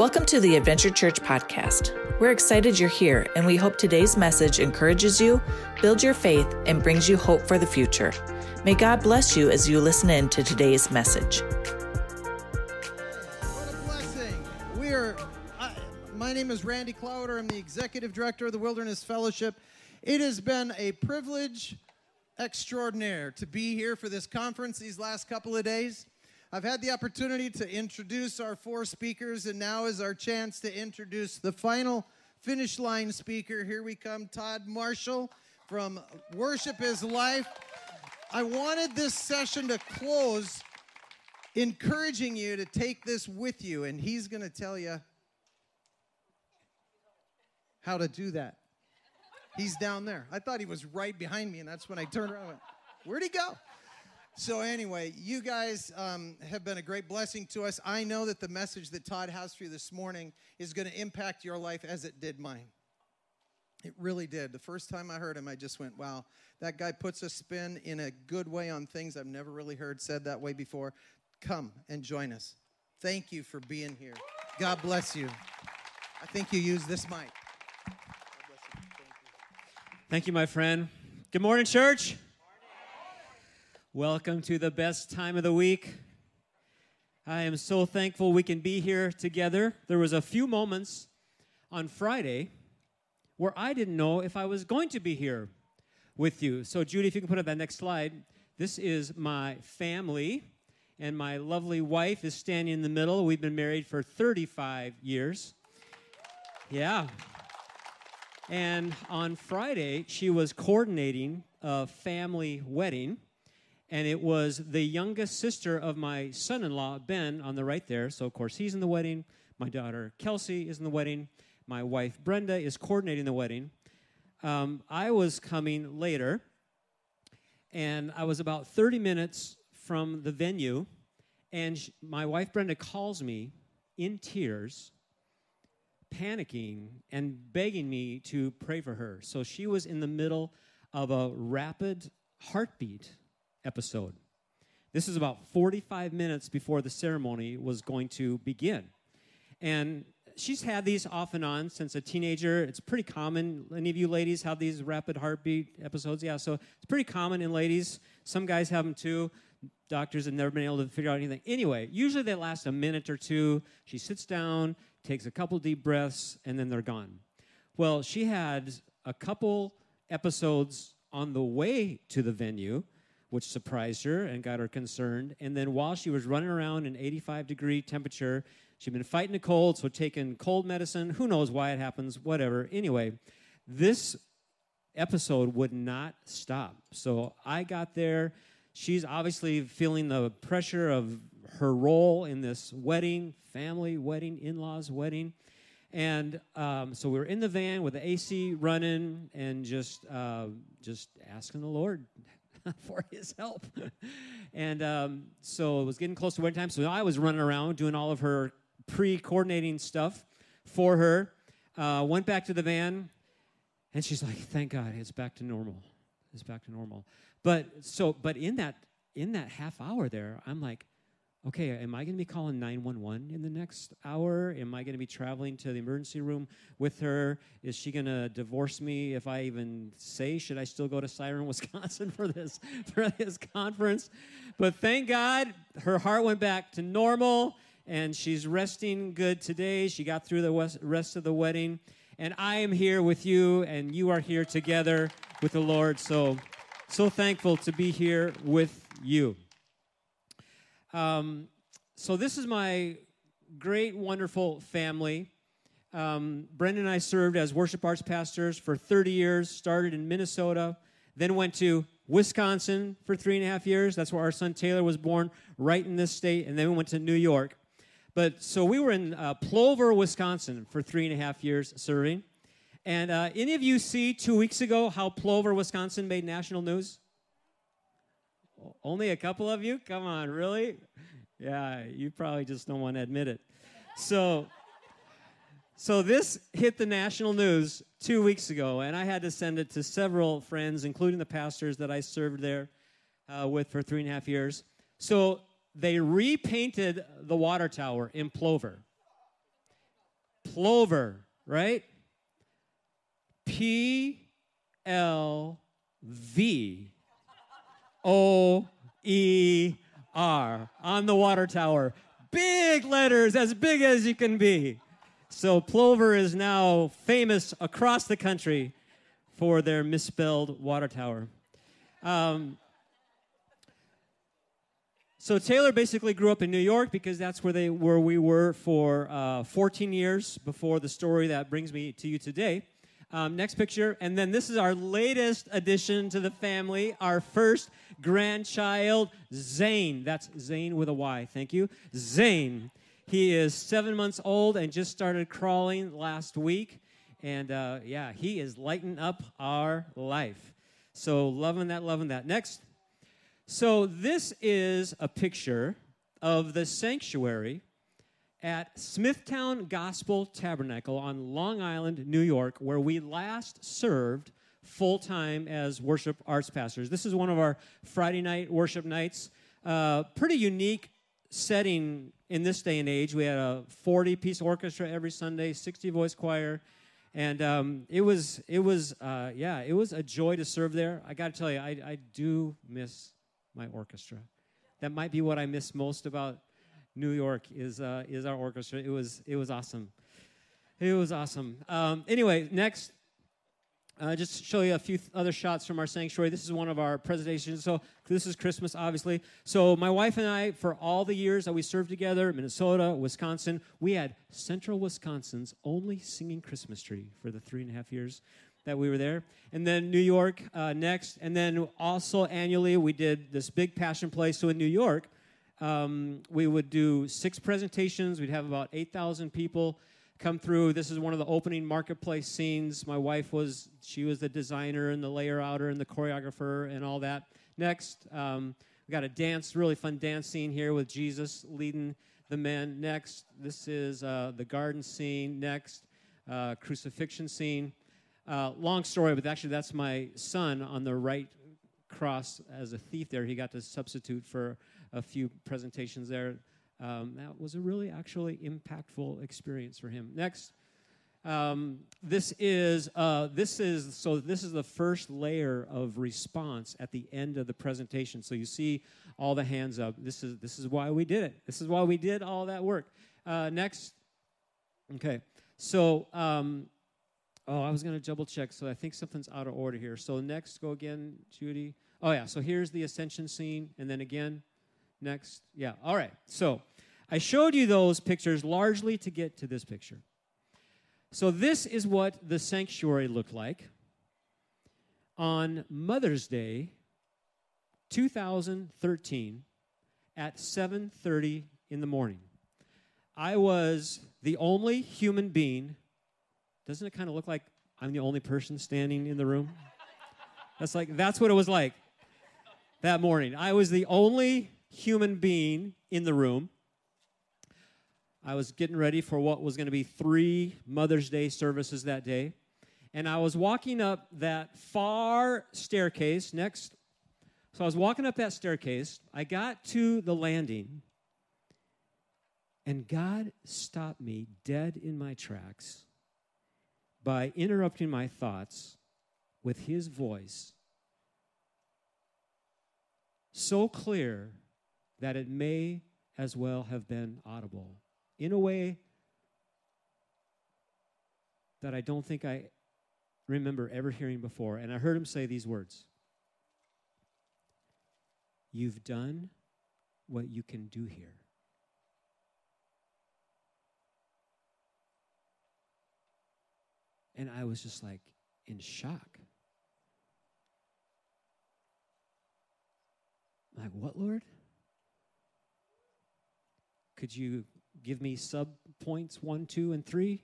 Welcome to the Adventure Church podcast. We're excited you're here, and we hope today's message encourages you, builds your faith, and brings you hope for the future. May God bless you as you listen in to today's message. What a blessing. We are, I, my name is Randy Clowder. I'm the executive director of the Wilderness Fellowship. It has been a privilege extraordinaire to be here for this conference these last couple of days. I've had the opportunity to introduce our four speakers, and now is our chance to introduce the final finish line speaker. Here we come, Todd Marshall from Worship is Life. I wanted this session to close encouraging you to take this with you, and he's going to tell you how to do that. He's down there. I thought he was right behind me, and that's when I turned around. went, Where'd he go? So, anyway, you guys um, have been a great blessing to us. I know that the message that Todd has for you this morning is going to impact your life as it did mine. It really did. The first time I heard him, I just went, wow, that guy puts a spin in a good way on things I've never really heard said that way before. Come and join us. Thank you for being here. God bless you. I think you use this mic. Thank you, my friend. Good morning, church. Welcome to the best time of the week. I am so thankful we can be here together. There was a few moments on Friday where I didn't know if I was going to be here with you. So, Judy, if you can put up that next slide. This is my family, and my lovely wife is standing in the middle. We've been married for 35 years. Yeah. And on Friday, she was coordinating a family wedding, and it was the youngest sister of my son in law, Ben, on the right there. So, of course, he's in the wedding. My daughter, Kelsey, is in the wedding. My wife, Brenda, is coordinating the wedding. Um, I was coming later, and I was about 30 minutes from the venue, and sh- my wife, Brenda, calls me in tears panicking and begging me to pray for her. So she was in the middle of a rapid heartbeat episode. This is about 45 minutes before the ceremony was going to begin. And she's had these off and on since a teenager. It's pretty common. Any of you ladies have these rapid heartbeat episodes? Yeah, so it's pretty common in ladies. Some guys have them too. Doctors have never been able to figure out anything. Anyway, usually they last a minute or two. She sits down, takes a couple deep breaths, and then they're gone. Well, she had a couple episodes on the way to the venue, which surprised her and got her concerned. And then while she was running around in 85 degree temperature, she'd been fighting a cold, so taking cold medicine. Who knows why it happens, whatever. Anyway, this episode would not stop. So I got there. She's obviously feeling the pressure of her role in this wedding, family wedding, in laws wedding. And um, so we were in the van with the AC running and just, uh, just asking the Lord for his help. and um, so it was getting close to wedding time. So I was running around doing all of her pre coordinating stuff for her. Uh, went back to the van, and she's like, "Thank God, it's back to normal. It's back to normal." But so, but in that in that half hour there, I'm like, okay, am I going to be calling 911 in the next hour? Am I going to be traveling to the emergency room with her? Is she going to divorce me if I even say, should I still go to Siren, Wisconsin for this, for this conference? But thank God her heart went back to normal and she's resting good today. She got through the rest of the wedding. And I am here with you, and you are here together with the Lord. So, so thankful to be here with you. Um, so, this is my great, wonderful family. Um, Brenda and I served as worship arts pastors for 30 years, started in Minnesota, then went to Wisconsin for three and a half years. That's where our son Taylor was born, right in this state, and then we went to New York. But so we were in uh, Plover, Wisconsin for three and a half years serving. And uh, any of you see two weeks ago how Plover, Wisconsin made national news? Only a couple of you? Come on, really? Yeah, you probably just don't want to admit it. So, so this hit the national news two weeks ago, and I had to send it to several friends, including the pastors that I served there uh, with for three and a half years. So they repainted the water tower in Plover. Plover, right? P L V O E R on the water tower. Big letters, as big as you can be. So Plover is now famous across the country for their misspelled water tower. Um, so Taylor basically grew up in New York because that's where they where we were for uh, 14 years before the story that brings me to you today. Um, next picture, and then this is our latest addition to the family, our first grandchild, Zane. That's Zane with a Y. Thank you, Zane. He is seven months old and just started crawling last week, and uh, yeah, he is lighting up our life. So loving that, loving that. Next. So, this is a picture of the sanctuary at Smithtown Gospel Tabernacle on Long Island, New York, where we last served full time as worship arts pastors. This is one of our Friday night worship nights. Uh, pretty unique setting in this day and age. We had a 40 piece orchestra every Sunday, 60 voice choir. And um, it was, it was, uh, yeah, it was a joy to serve there. I got to tell you, I, I do miss my orchestra. That might be what I miss most about New York is uh, is our orchestra. It was it was awesome. It was awesome. Um, anyway, next, uh, just show you a few th- other shots from our sanctuary. This is one of our presentations. So this is Christmas, obviously. So my wife and I, for all the years that we served together, Minnesota, Wisconsin, we had Central Wisconsin's only singing Christmas tree for the three and a half years that we were there. And then New York uh, next. And then also annually, we did this big passion play. So in New York, um, we would do six presentations. We'd have about 8,000 people come through. This is one of the opening marketplace scenes. My wife was, she was the designer and the layer outer and the choreographer and all that. Next, um, we got a dance, really fun dance scene here with Jesus leading the men. Next, this is uh, the garden scene. Next, uh, crucifixion scene. Uh, long story, but actually, that's my son on the right cross as a thief there. He got to substitute for a few presentations there. Um, that was a really actually impactful experience for him. Next. Um, this is uh, this is so this is the first layer of response at the end of the presentation. So you see all the hands up. This is this is why we did it. This is why we did all that work. Uh, next, okay. So um, Oh, I was going to double check, so I think something's out of order here. So next, go again, Judy. Oh, yeah, so here's the ascension scene, and then again, next. Yeah, all right. So I showed you those pictures largely to get to this picture. So this is what the sanctuary looked like on Mother's Day 2013 at 7:30 in the morning. I was the only human being doesn't it kind of look like I'm the only person standing in the room? That's like, that's what it was like that morning. I was the only human being in the room. I was getting ready for what was going to be three Mother's Day services that day. And I was walking up that far staircase next. So I was walking up that staircase. I got to the landing. And God stopped me dead in my tracks by interrupting my thoughts with his voice so clear that it may as well have been audible in a way that I don't think I remember ever hearing before. And I heard him say these words You've done what you can do here. And I was just like in shock. Like, what, Lord? Could you give me sub points one, two, and three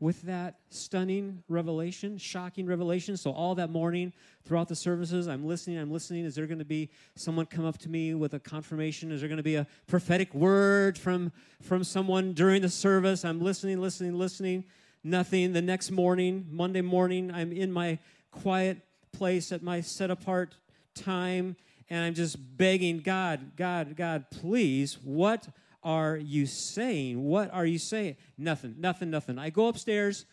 with that stunning revelation, shocking revelation? So, all that morning throughout the services, I'm listening, I'm listening. Is there going to be someone come up to me with a confirmation? Is there going to be a prophetic word from, from someone during the service? I'm listening, listening, listening nothing. The next morning, Monday morning, I'm in my quiet place at my set apart time, and I'm just begging God, God, God, please, what are you saying? What are you saying? Nothing, nothing, nothing. I go upstairs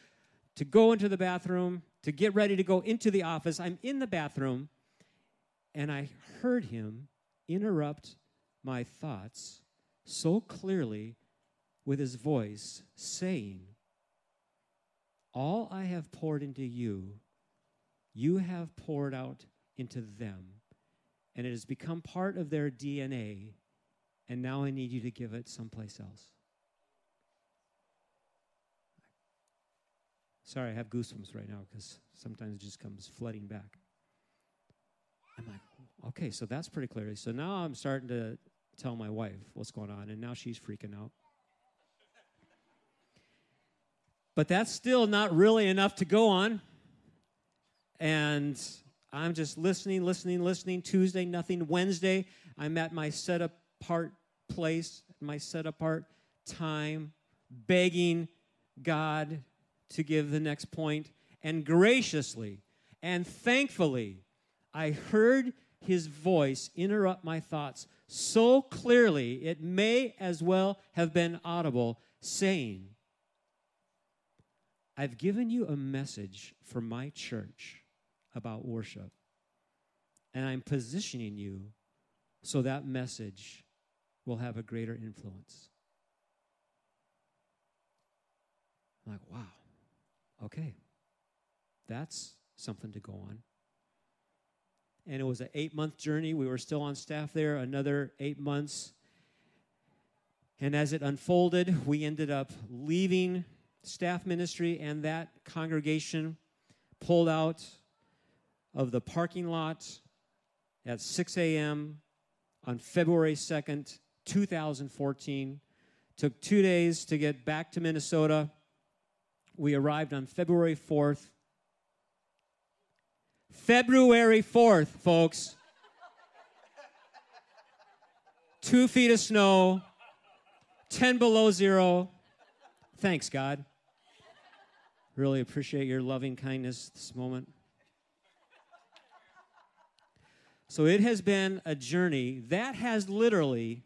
to go into the bathroom, to get ready to go into the office. I'm in the bathroom, and I heard him interrupt my thoughts so clearly with his voice, saying, All I have poured into you, you have poured out into them, and it has become part of their DNA, and now I need you to give it someplace else. Sorry, I have goosebumps right now because sometimes it just comes flooding back. I'm like, okay, so that's pretty clear. So now I'm starting to tell my wife what's going on, and now she's freaking out. But that's still not really enough to go on. And I'm just listening, listening, listening. Tuesday, nothing. Wednesday, I'm at my set apart place, my set apart time, begging God to give the next point. And graciously and thankfully, I heard his voice interrupt my thoughts so clearly it may as well have been audible, saying, I've given you a message for my church about worship, and I'm positioning you so that message will have a greater influence. I'm like, wow, okay, that's something to go on. And it was an eight month journey. We were still on staff there, another eight months. And as it unfolded, we ended up leaving staff ministry, and that congregation pulled out of the parking lot at 6 a.m. on February 2nd, 2014. Took two days to get back to Minnesota. We arrived on February 4th. February 4th, folks. Two feet of snow, 10 below zero. Thanks, God. Really appreciate your loving kindness this moment. So it has been a journey that has literally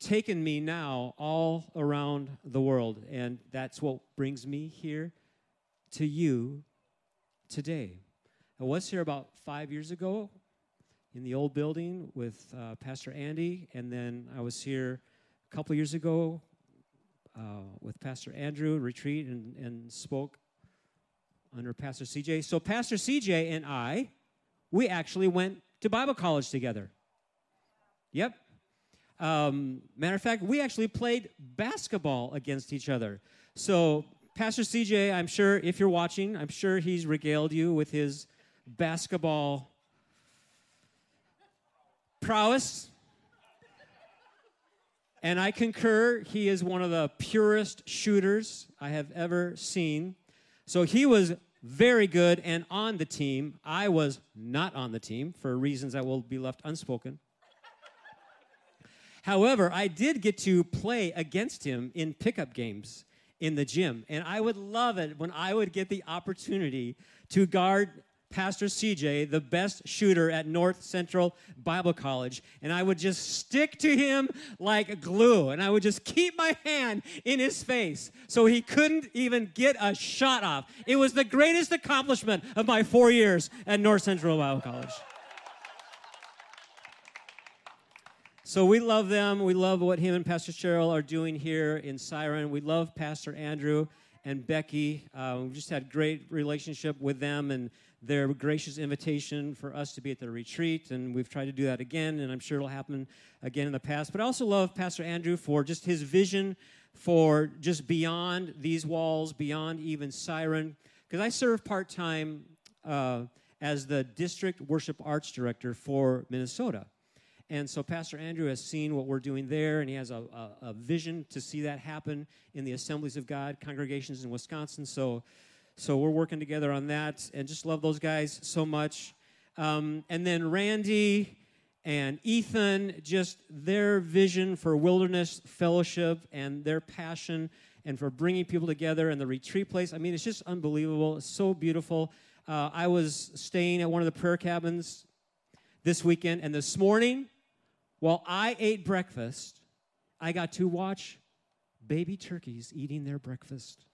taken me now all around the world. And that's what brings me here to you today. I was here about five years ago in the old building with uh, Pastor Andy, and then I was here a couple years ago uh, with Pastor Andrew retreat and, and spoke under Pastor CJ. So Pastor CJ and I, we actually went to Bible college together. Yep. Um, matter of fact, we actually played basketball against each other. So Pastor CJ, I'm sure if you're watching, I'm sure he's regaled you with his basketball prowess. And I concur, he is one of the purest shooters I have ever seen. So he was very good and on the team. I was not on the team for reasons that will be left unspoken. However, I did get to play against him in pickup games in the gym. And I would love it when I would get the opportunity to guard Pastor CJ, the best shooter at North Central Bible College, and I would just stick to him like glue, and I would just keep my hand in his face so he couldn't even get a shot off. It was the greatest accomplishment of my four years at North Central Bible College. So we love them. We love what him and Pastor Cheryl are doing here in Siren. We love Pastor Andrew and Becky. Uh, we've just had great relationship with them and their gracious invitation for us to be at their retreat, and we've tried to do that again, and I'm sure it'll happen again in the past. But I also love Pastor Andrew for just his vision for just beyond these walls, beyond even Siren, because I serve part time uh, as the district worship arts director for Minnesota. And so Pastor Andrew has seen what we're doing there, and he has a, a, a vision to see that happen in the Assemblies of God congregations in Wisconsin. So so we're working together on that and just love those guys so much. Um, and then Randy and Ethan, just their vision for wilderness fellowship and their passion and for bringing people together in the retreat place. I mean, it's just unbelievable. It's so beautiful. Uh, I was staying at one of the prayer cabins this weekend, and this morning, while I ate breakfast, I got to watch baby turkeys eating their breakfast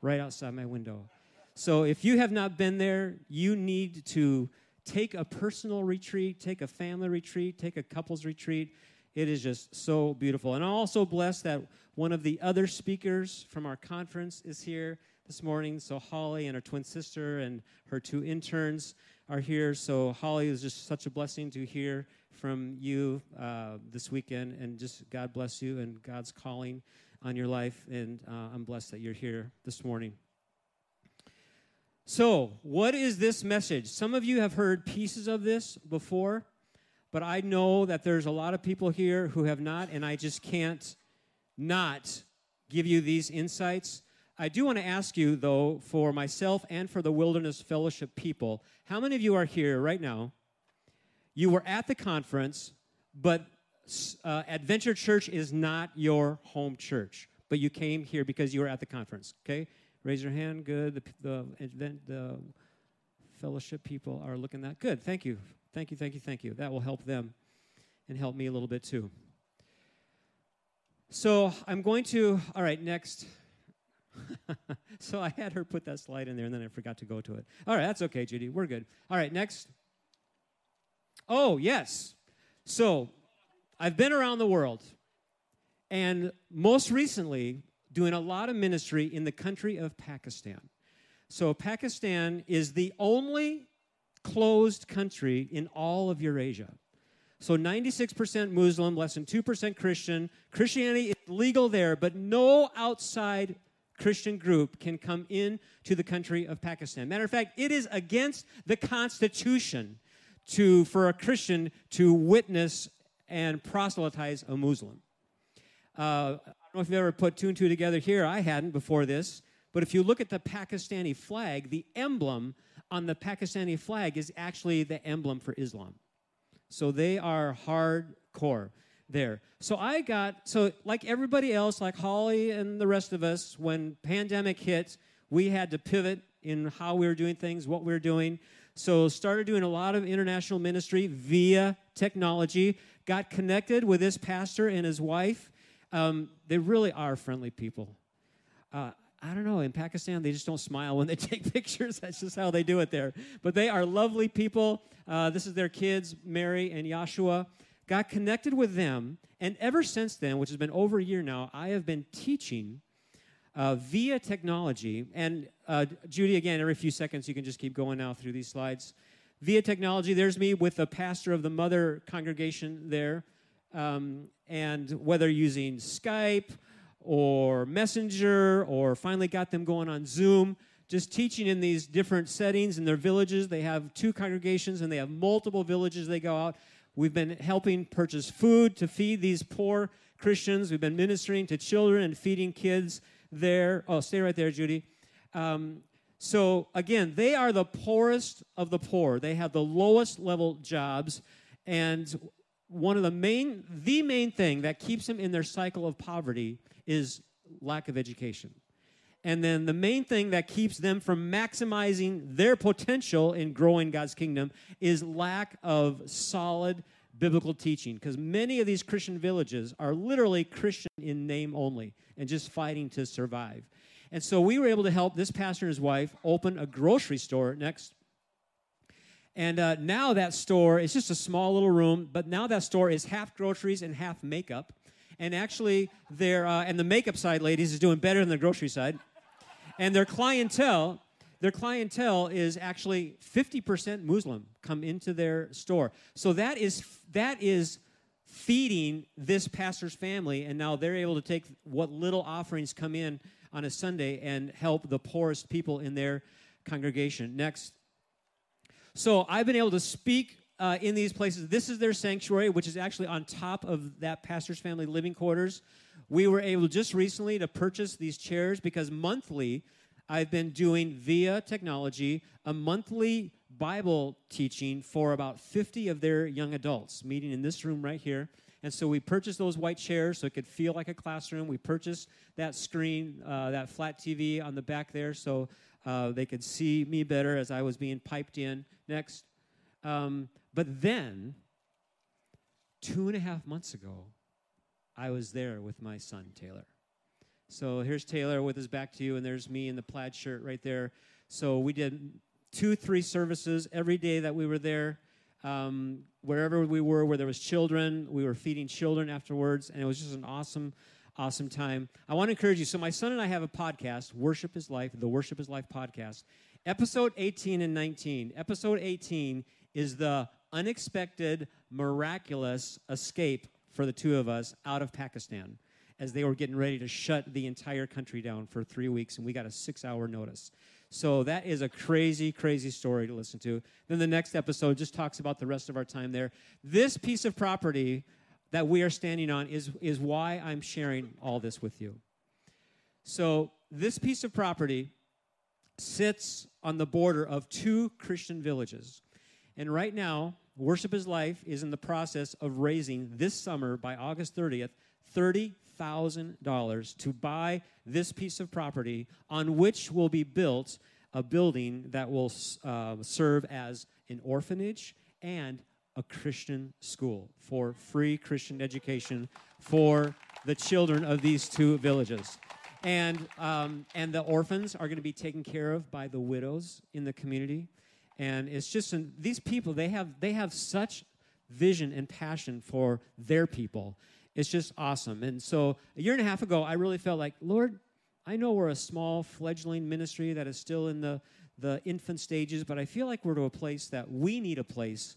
right outside my window. So if you have not been there, you need to take a personal retreat, take a family retreat, take a couples retreat. It is just so beautiful. And I'm also blessed that one of the other speakers from our conference is here this morning. So Holly and her twin sister and her two interns are here. So Holly is just such a blessing to hear from you uh, this weekend. And just God bless you and God's calling on your life. And uh, I'm blessed that you're here this morning. So, what is this message? Some of you have heard pieces of this before, but I know that there's a lot of people here who have not, and I just can't not give you these insights. I do want to ask you, though, for myself and for the Wilderness Fellowship people, how many of you are here right now? You were at the conference, but uh, Adventure Church is not your home church, but you came here because you were at the conference, okay? Raise your hand. Good. The, the, the fellowship people are looking that. Good. Thank you. Thank you. Thank you. Thank you. That will help them and help me a little bit too. So I'm going to, all right, next. so I had her put that slide in there and then I forgot to go to it. All right, that's okay, Judy. We're good. All right, next. Oh, yes. So I've been around the world. And most recently, doing a lot of ministry in the country of Pakistan. So, Pakistan is the only closed country in all of Eurasia. So, 96% Muslim, less than 2% Christian. Christianity is legal there, but no outside Christian group can come in to the country of Pakistan. Matter of fact, it is against the Constitution to, for a Christian to witness and proselytize a Muslim. Uh, I don't know if you've ever put two and two together here. I hadn't before this. But if you look at the Pakistani flag, the emblem on the Pakistani flag is actually the emblem for Islam. So they are hardcore there. So I got, so like everybody else, like Holly and the rest of us, when pandemic hit, we had to pivot in how we were doing things, what we were doing. So started doing a lot of international ministry via technology. Got connected with this pastor and his wife um, they really are friendly people. Uh, I don't know, in Pakistan, they just don't smile when they take pictures. That's just how they do it there. But they are lovely people. Uh, this is their kids, Mary and Yashua. Got connected with them, and ever since then, which has been over a year now, I have been teaching uh, via technology. And uh, Judy, again, every few seconds, you can just keep going now through these slides. Via technology, there's me with the pastor of the mother congregation there. Um, and whether using Skype or Messenger or finally got them going on Zoom, just teaching in these different settings in their villages. They have two congregations and they have multiple villages they go out. We've been helping purchase food to feed these poor Christians. We've been ministering to children and feeding kids there. Oh, stay right there, Judy. Um, so, again, they are the poorest of the poor. They have the lowest level jobs. And one of the main, the main thing that keeps them in their cycle of poverty is lack of education. And then the main thing that keeps them from maximizing their potential in growing God's kingdom is lack of solid biblical teaching. Because many of these Christian villages are literally Christian in name only and just fighting to survive. And so we were able to help this pastor and his wife open a grocery store next and uh, now that store is just a small little room, but now that store is half groceries and half makeup. And actually, their uh, and the makeup side, ladies, is doing better than the grocery side. And their clientele, their clientele is actually 50% Muslim come into their store. So that is that is feeding this pastor's family, and now they're able to take what little offerings come in on a Sunday and help the poorest people in their congregation. Next so I've been able to speak uh, in these places. This is their sanctuary, which is actually on top of that pastor's family living quarters. We were able just recently to purchase these chairs because monthly I've been doing via technology a monthly Bible teaching for about 50 of their young adults, meeting in this room right here. And so we purchased those white chairs so it could feel like a classroom. We purchased that screen, uh, that flat TV on the back there, so uh, they could see me better as I was being piped in. Next. Um, but then, two and a half months ago, I was there with my son, Taylor. So here's Taylor with his back to you, and there's me in the plaid shirt right there. So we did two, three services every day that we were there. Um, wherever we were, where there was children, we were feeding children afterwards, and it was just an awesome, awesome time. I want to encourage you. So my son and I have a podcast, Worship is Life, the Worship is Life podcast. Episode 18 and 19. Episode 18 is the unexpected, miraculous escape for the two of us out of Pakistan as they were getting ready to shut the entire country down for three weeks, and we got a six hour notice. So that is a crazy, crazy story to listen to. Then the next episode just talks about the rest of our time there. This piece of property that we are standing on is, is why I'm sharing all this with you. So, this piece of property sits on the border of two Christian villages. And right now, Worship is Life is in the process of raising this summer by August 30th $30,000 to buy this piece of property on which will be built a building that will uh, serve as an orphanage and a Christian school for free Christian education for the children of these two villages. And, um, and the orphans are going to be taken care of by the widows in the community. And it's just an, these people, they have, they have such vision and passion for their people it's just awesome. And so a year and a half ago, I really felt like, Lord, I know we're a small fledgling ministry that is still in the, the infant stages, but I feel like we're to a place that we need a place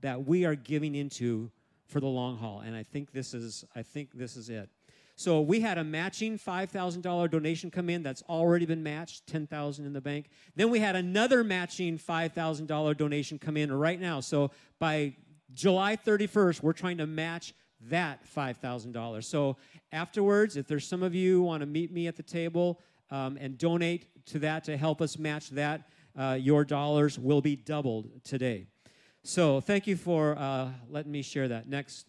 that we are giving into for the long haul. And I think this is, I think this is it. So we had a matching $5,000 donation come in that's already been matched, 10,000 in the bank. Then we had another matching $5,000 donation come in right now. So by July 31st, we're trying to match that $5,000. So afterwards, if there's some of you want to meet me at the table um, and donate to that to help us match that, uh, your dollars will be doubled today. So thank you for uh, letting me share that. Next.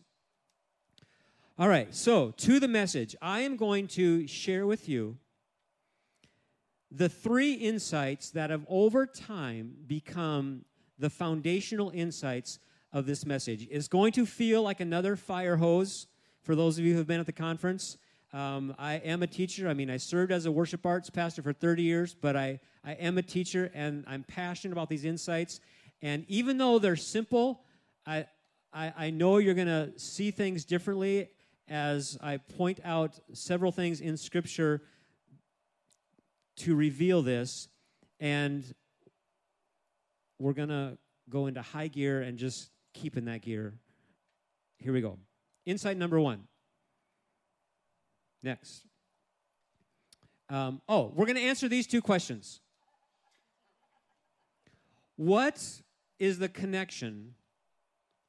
All right, so to the message, I am going to share with you the three insights that have over time become the foundational insights of this message. It's going to feel like another fire hose for those of you who have been at the conference. Um, I am a teacher. I mean, I served as a worship arts pastor for 30 years, but I, I am a teacher and I'm passionate about these insights. And even though they're simple, I, I, I know you're going to see things differently as I point out several things in Scripture to reveal this. And we're going to go into high gear and just keep in that gear. Here we go. Insight number one. Next. Um, oh, we're going to answer these two questions. What is the connection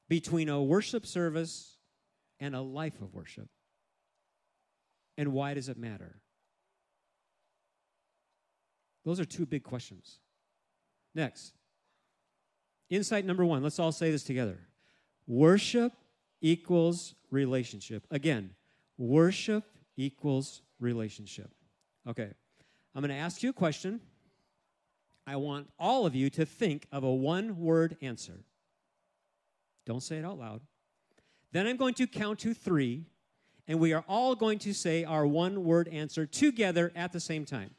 between a worship service and a life of worship? And why does it matter? Those are two big questions. Next. Insight number one, let's all say this together. Worship equals relationship. Again, worship equals relationship. Okay, I'm going to ask you a question. I want all of you to think of a one word answer. Don't say it out loud. Then I'm going to count to three, and we are all going to say our one word answer together at the same time.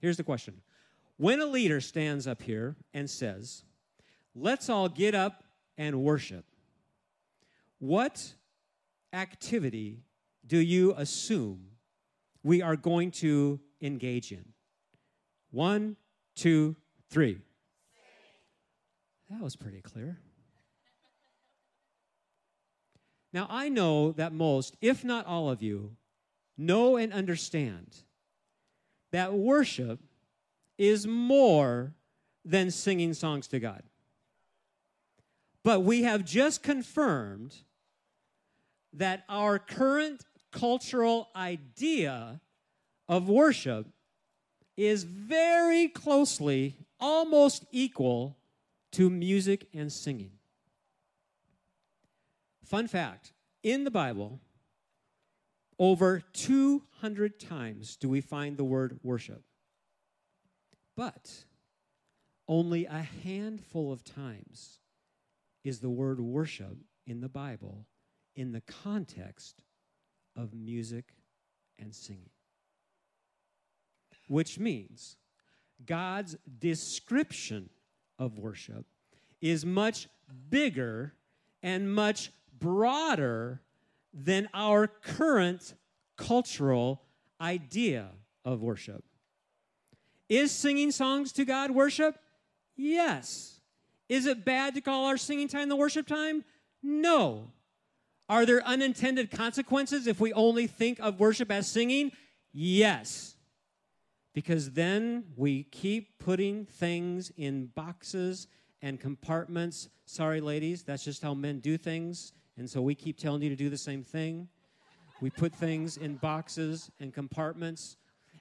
Here's the question When a leader stands up here and says, let's all get up and worship. What activity do you assume we are going to engage in? One, two, three. That was pretty clear. Now, I know that most, if not all of you, know and understand that worship is more than singing songs to God. But we have just confirmed that our current cultural idea of worship is very closely, almost equal to music and singing. Fun fact in the Bible, over 200 times do we find the word worship. But only a handful of times is the word worship in the Bible in the context of music and singing. Which means God's description of worship is much bigger and much broader than our current cultural idea of worship. Is singing songs to God worship? Yes. Is it bad to call our singing time the worship time? No. Are there unintended consequences if we only think of worship as singing? Yes. Because then we keep putting things in boxes and compartments. Sorry, ladies, that's just how men do things. And so we keep telling you to do the same thing. We put things in boxes and compartments.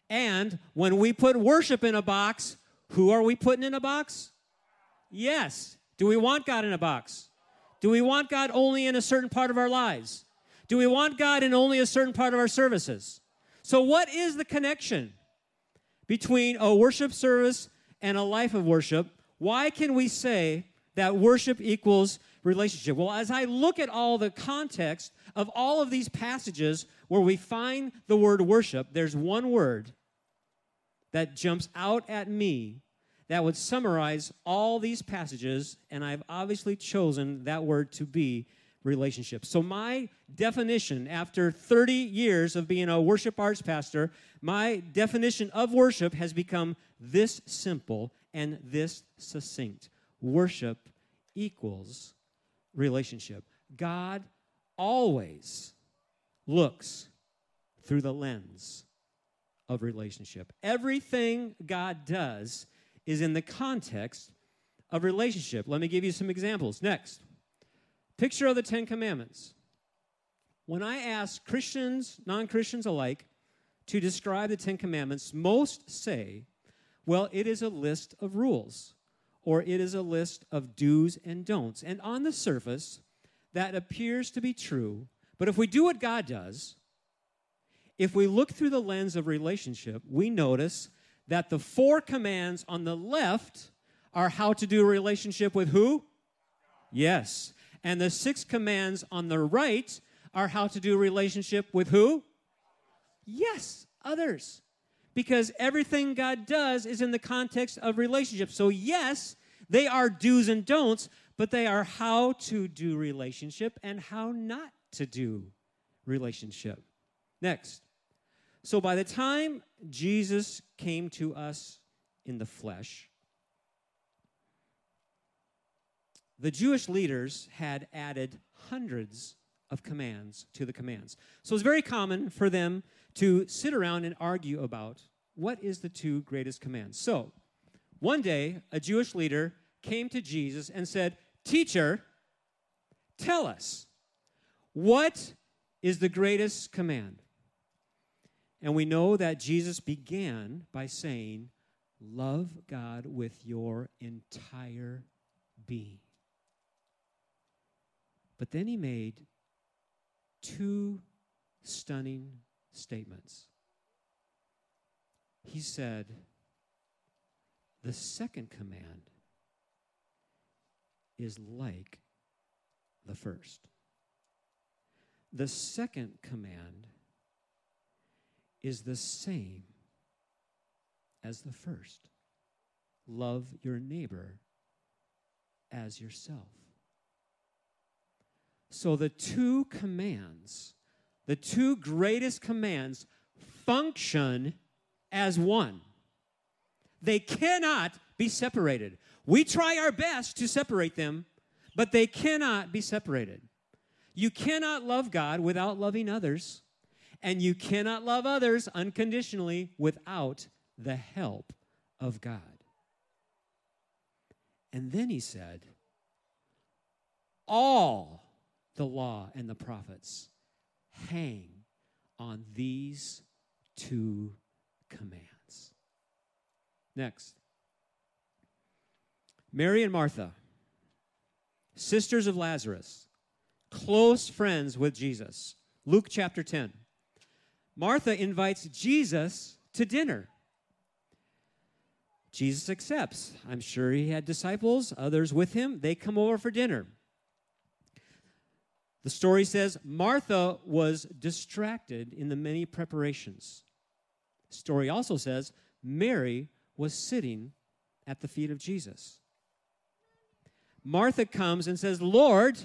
And when we put worship in a box, who are we putting in a box? Yes. Do we want God in a box? Do we want God only in a certain part of our lives? Do we want God in only a certain part of our services? So, what is the connection between a worship service and a life of worship? Why can we say that worship equals relationship? Well, as I look at all the context of all of these passages where we find the word worship, there's one word that jumps out at me that would summarize all these passages, and I've obviously chosen that word to be relationship. So, my definition after 30 years of being a worship arts pastor, my definition of worship has become this simple and this succinct worship equals relationship. God always looks through the lens of relationship. Everything God does is in the context of relationship. Let me give you some examples. Next, picture of the Ten Commandments. When I ask Christians, non Christians alike, to describe the Ten Commandments, most say, well, it is a list of rules or it is a list of do's and don'ts. And on the surface, that appears to be true. But if we do what God does, if we look through the lens of relationship, we notice that the four commands on the left are how to do a relationship with who? Yes. And the six commands on the right are how to do a relationship with who? Yes, others. Because everything God does is in the context of relationship. So, yes, they are do's and don'ts, but they are how to do relationship and how not to do relationship. Next. So, by the time Jesus came to us in the flesh, the Jewish leaders had added hundreds of commands to the commands. So it's very common for them to sit around and argue about what is the two greatest commands. So one day, a Jewish leader came to Jesus and said, Teacher, tell us, what is the greatest command? And we know that Jesus began by saying, Love God with your entire being. But then he made two stunning statements. He said, The second command is like the first. The second command is the same as the first love your neighbor as yourself. So the two commands, the two greatest commands, function as one. They cannot be separated. We try our best to separate them, but they cannot be separated. You cannot love God without loving others and you cannot love others unconditionally without the help of God. And then he said, All the law and the prophets hang on these two commands. Next, Mary and Martha, sisters of Lazarus, close friends with Jesus. Luke chapter 10. Martha invites Jesus to dinner. Jesus accepts. I'm sure he had disciples, others with him. They come over for dinner. The story says Martha was distracted in the many preparations. The story also says Mary was sitting at the feet of Jesus. Martha comes and says, Lord,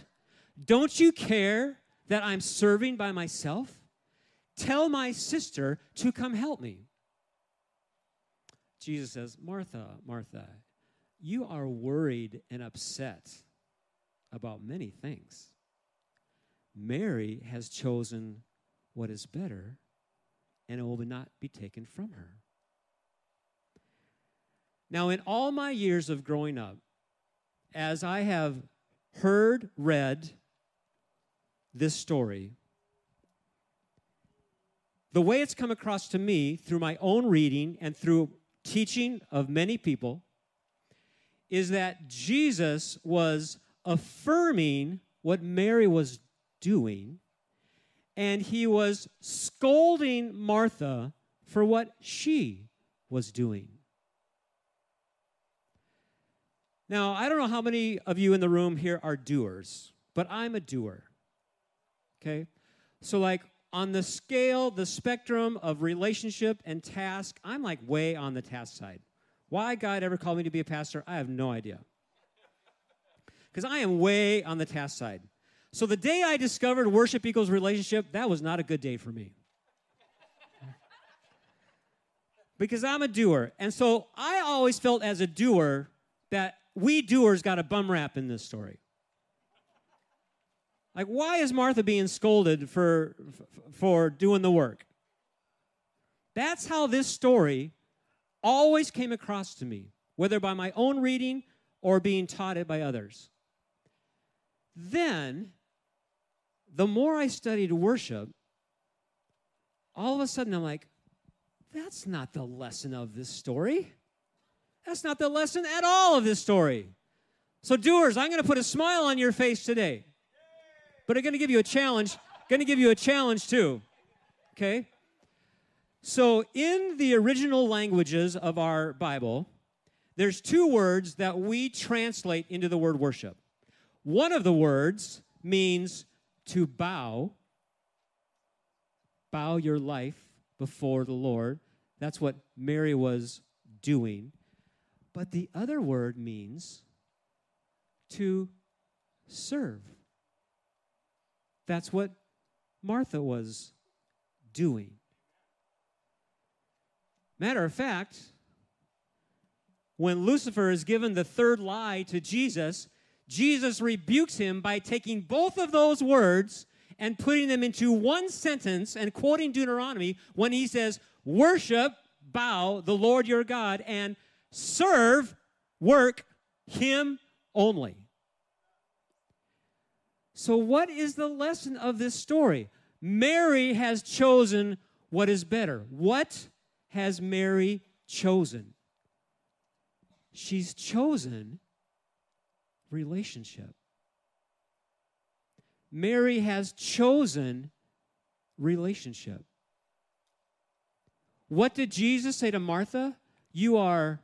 don't you care that I'm serving by myself? Tell my sister to come help me. Jesus says, Martha, Martha, you are worried and upset about many things. Mary has chosen what is better, and it will not be taken from her. Now, in all my years of growing up, as I have heard, read this story, the way it's come across to me through my own reading and through teaching of many people is that Jesus was affirming what Mary was doing, and he was scolding Martha for what she was doing. Now, I don't know how many of you in the room here are doers, but I'm a doer. Okay? So, like, on the scale, the spectrum of relationship and task, I'm like way on the task side. Why God ever called me to be a pastor, I have no idea. Because I am way on the task side. So the day I discovered worship equals relationship, that was not a good day for me. because I'm a doer. And so I always felt as a doer that we doers got a bum rap in this story. Like, why is Martha being scolded for, for doing the work? That's how this story always came across to me, whether by my own reading or being taught it by others. Then, the more I studied worship, all of a sudden I'm like, that's not the lesson of this story. That's not the lesson at all of this story. So, doers, I'm going to put a smile on your face today. But I'm going to give you a challenge. Going to give you a challenge too. Okay? So, in the original languages of our Bible, there's two words that we translate into the word worship. One of the words means to bow, bow your life before the Lord. That's what Mary was doing. But the other word means to serve. That's what Martha was doing. Matter of fact, when Lucifer is given the third lie to Jesus, Jesus rebukes him by taking both of those words and putting them into one sentence and quoting Deuteronomy when he says, Worship, bow the Lord your God, and serve, work him only. So, what is the lesson of this story? Mary has chosen what is better. What has Mary chosen? She's chosen relationship. Mary has chosen relationship. What did Jesus say to Martha? You are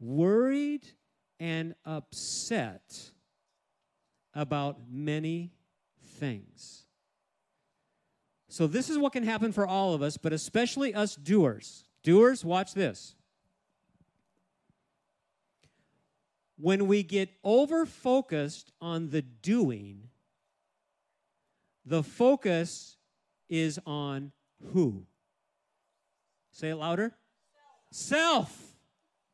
worried and upset about many things. So, this is what can happen for all of us, but especially us doers. Doers, watch this. when we get over focused on the doing, the focus is on who? Say it louder. Self. Self.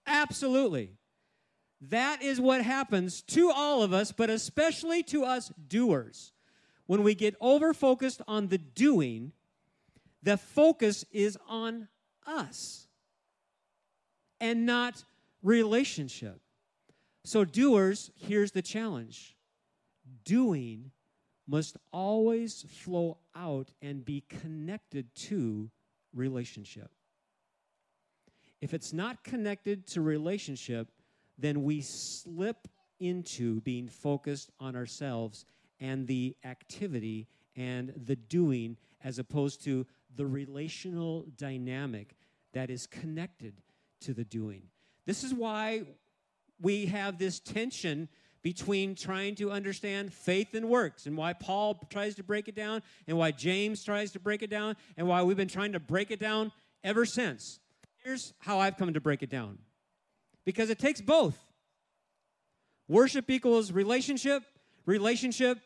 Absolutely. That is what happens to all of us, but especially to us doers. When we get over focused on the doing, the focus is on us and not relationship. So, doers, here's the challenge doing must always flow out and be connected to relationship. If it's not connected to relationship, then we slip into being focused on ourselves and the activity and the doing as opposed to the relational dynamic that is connected to the doing. This is why we have this tension between trying to understand faith and works and why Paul tries to break it down and why James tries to break it down and why we've been trying to break it down ever since. Here's how I've come to break it down because it takes both. Worship equals relationship, relationship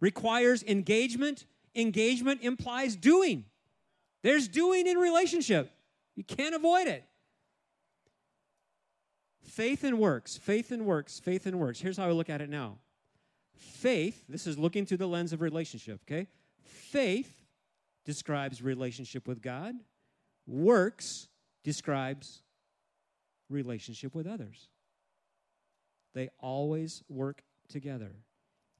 requires engagement, engagement implies doing. There's doing in relationship. You can't avoid it. Faith and works, faith and works, faith and works. Here's how I look at it now. Faith, this is looking through the lens of relationship, okay? Faith describes relationship with God, works describes relationship with others. They always work together.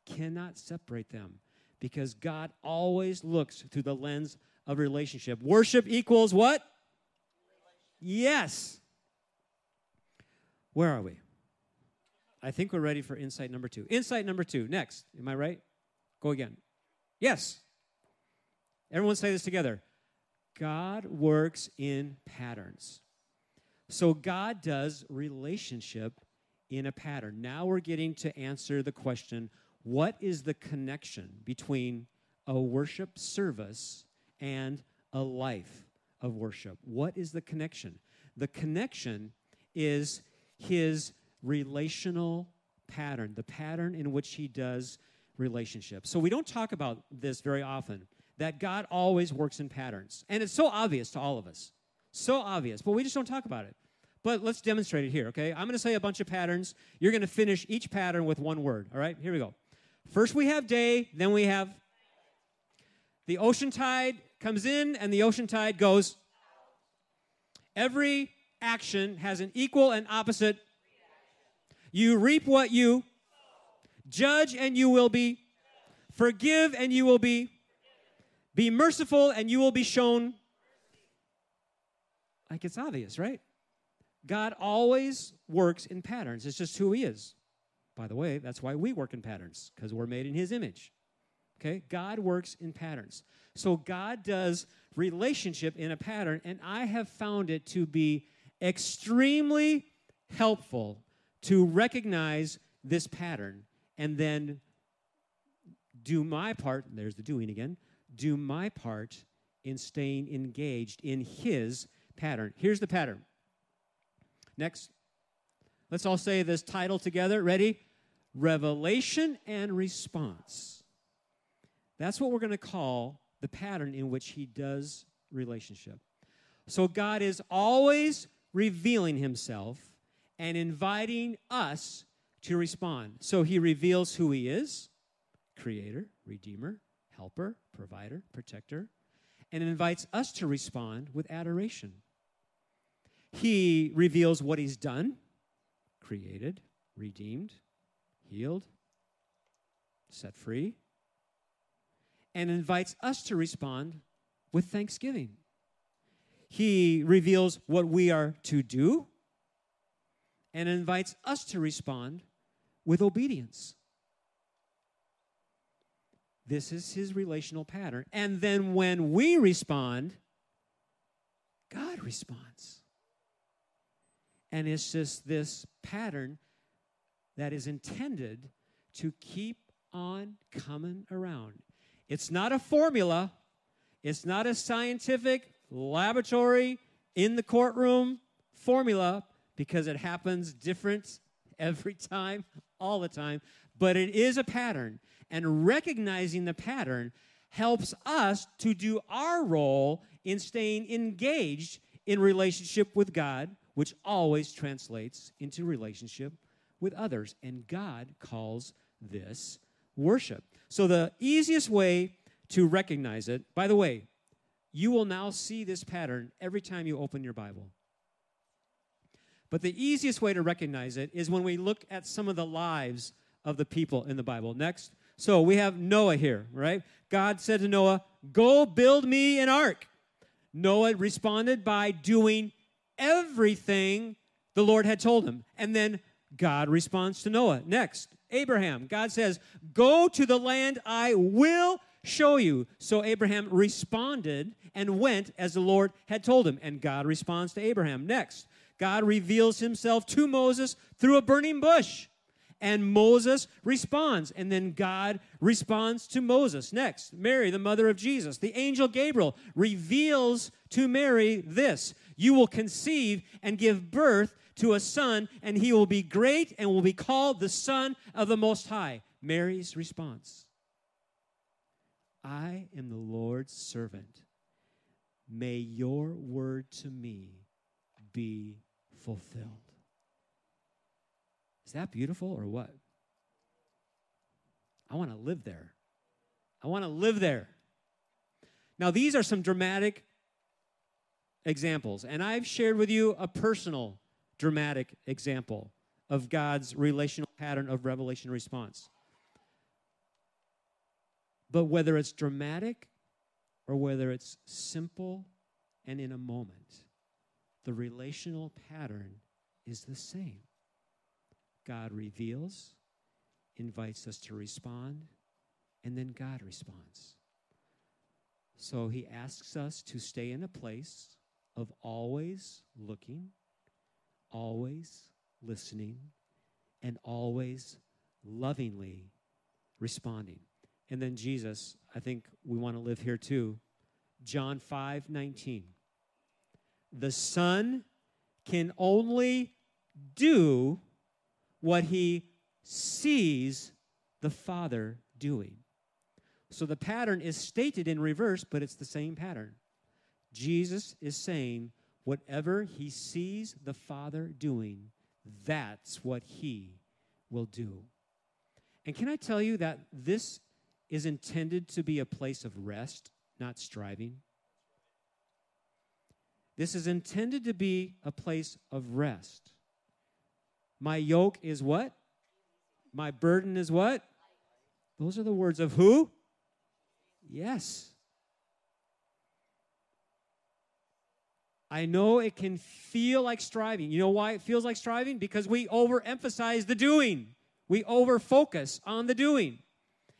Cannot separate them because God always looks through the lens of relationship. Worship equals what? Yes. Where are we? I think we're ready for insight number two. Insight number two, next. Am I right? Go again. Yes. Everyone say this together. God works in patterns. So God does relationship in a pattern. Now we're getting to answer the question what is the connection between a worship service and a life of worship? What is the connection? The connection is his relational pattern, the pattern in which he does relationships. So we don't talk about this very often that God always works in patterns. And it's so obvious to all of us. So obvious, but we just don't talk about it. But let's demonstrate it here, okay? I'm to say a bunch of patterns. You're to finish each pattern with one word, all right? Here we go. First we have day, then we have the ocean tide comes in and the ocean tide goes. Every action has an equal and opposite. You reap what you judge and you will be forgive and you will be be merciful and you will be shown like it's obvious, right? God always works in patterns. It's just who he is. By the way, that's why we work in patterns because we're made in his image. Okay? God works in patterns. So God does relationship in a pattern, and I have found it to be extremely helpful to recognize this pattern and then do my part. There's the doing again. Do my part in staying engaged in his pattern. Here's the pattern. Next. Let's all say this title together. Ready? Revelation and response. That's what we're going to call the pattern in which he does relationship. So God is always revealing himself and inviting us to respond. So he reveals who he is creator, redeemer, helper, provider, protector, and invites us to respond with adoration. He reveals what he's done created, redeemed, healed, set free, and invites us to respond with thanksgiving. He reveals what we are to do and invites us to respond with obedience. This is his relational pattern. And then when we respond, God responds. And it's just this pattern that is intended to keep on coming around. It's not a formula, it's not a scientific laboratory in the courtroom formula because it happens different every time, all the time, but it is a pattern. And recognizing the pattern helps us to do our role in staying engaged in relationship with God, which always translates into relationship with others. And God calls this worship. So, the easiest way to recognize it, by the way, you will now see this pattern every time you open your Bible. But the easiest way to recognize it is when we look at some of the lives of the people in the Bible. Next. So we have Noah here, right? God said to Noah, Go build me an ark. Noah responded by doing everything the Lord had told him. And then God responds to Noah. Next, Abraham. God says, Go to the land I will show you. So Abraham responded and went as the Lord had told him. And God responds to Abraham. Next, God reveals himself to Moses through a burning bush. And Moses responds, and then God responds to Moses. Next, Mary, the mother of Jesus. The angel Gabriel reveals to Mary this You will conceive and give birth to a son, and he will be great and will be called the Son of the Most High. Mary's response I am the Lord's servant. May your word to me be fulfilled. Is that beautiful or what? I want to live there. I want to live there. Now, these are some dramatic examples, and I've shared with you a personal dramatic example of God's relational pattern of revelation response. But whether it's dramatic or whether it's simple and in a moment, the relational pattern is the same. God reveals, invites us to respond, and then God responds. So he asks us to stay in a place of always looking, always listening, and always lovingly responding. And then Jesus, I think we want to live here too. John 5 19. The Son can only do what he sees the Father doing. So the pattern is stated in reverse, but it's the same pattern. Jesus is saying, whatever he sees the Father doing, that's what he will do. And can I tell you that this is intended to be a place of rest, not striving? This is intended to be a place of rest. My yoke is what? My burden is what? Those are the words of who? Yes. I know it can feel like striving. You know why it feels like striving? Because we overemphasize the doing. We overfocus on the doing.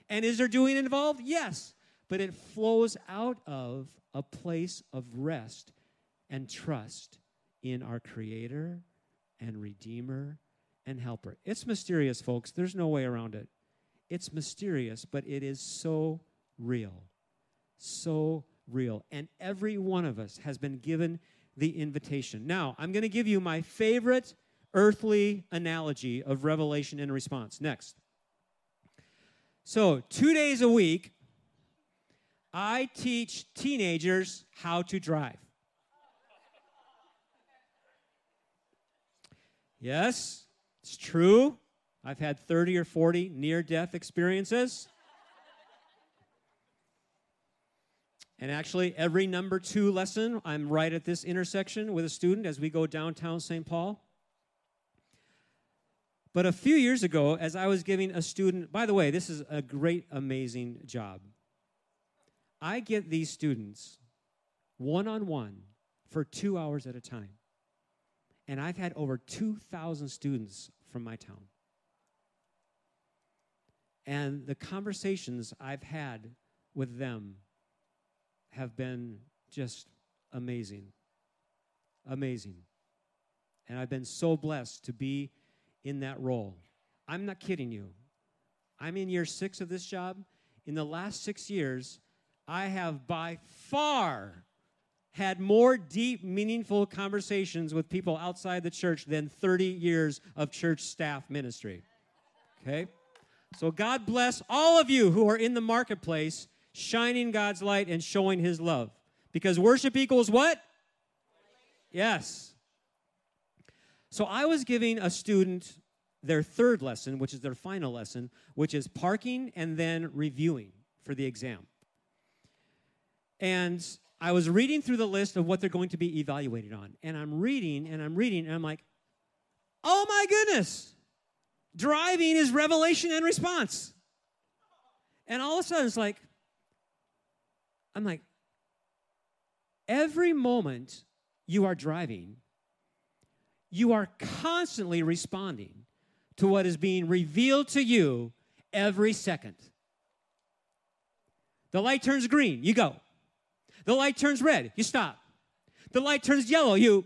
And is there doing involved? Yes. But it flows out of a place of rest and trust in our Creator and Redeemer and helper. It's mysterious, folks. There's no way around it. It's mysterious, but it is so real. So real. And every one of us has been given the invitation. Now, I'm going to give you my favorite earthly analogy of revelation and response. Next. So, two days a week, I teach teenagers how to drive. Yes, it's true. I've had 30 or 40 near death experiences. And actually, every number two lesson, I'm right at this intersection with a student as we go downtown St. Paul. But a few years ago, as I was giving a student, by the way, this is a great, amazing job. I get these students one on one for two hours at a time. And I've had over 2,000 students from my town. And the conversations I've had with them have been just amazing. Amazing. And I've been so blessed to be in that role. I'm not kidding you. I'm in year six of this job. In the last six years, I have by far had more deep, meaningful conversations with people outside the church than 30 years of church staff ministry. Okay? So God bless all of you who are in the marketplace shining God's light and showing his love. Because worship equals what? Yes. So I was giving a student their third lesson, which is their final lesson, which is parking and then reviewing for the exam. And I was reading through the list of what they're going to be evaluated on. And I'm reading and I'm reading and I'm like, oh my goodness, driving is revelation and response. And all of a sudden it's like, I'm like, every moment you are driving, you are constantly responding to what is being revealed to you every second. The light turns green, you go. The light turns red, you stop. The light turns yellow, you.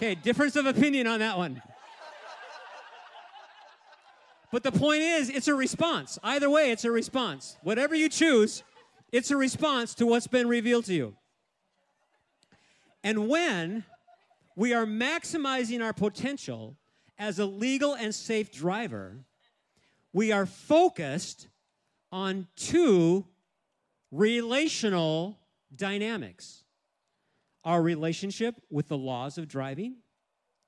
Okay, difference of opinion on that one. But the point is, it's a response. Either way, it's a response. Whatever you choose, it's a response to what's been revealed to you. And when we are maximizing our potential as a legal and safe driver, we are focused on two relational dynamics our relationship with the laws of driving,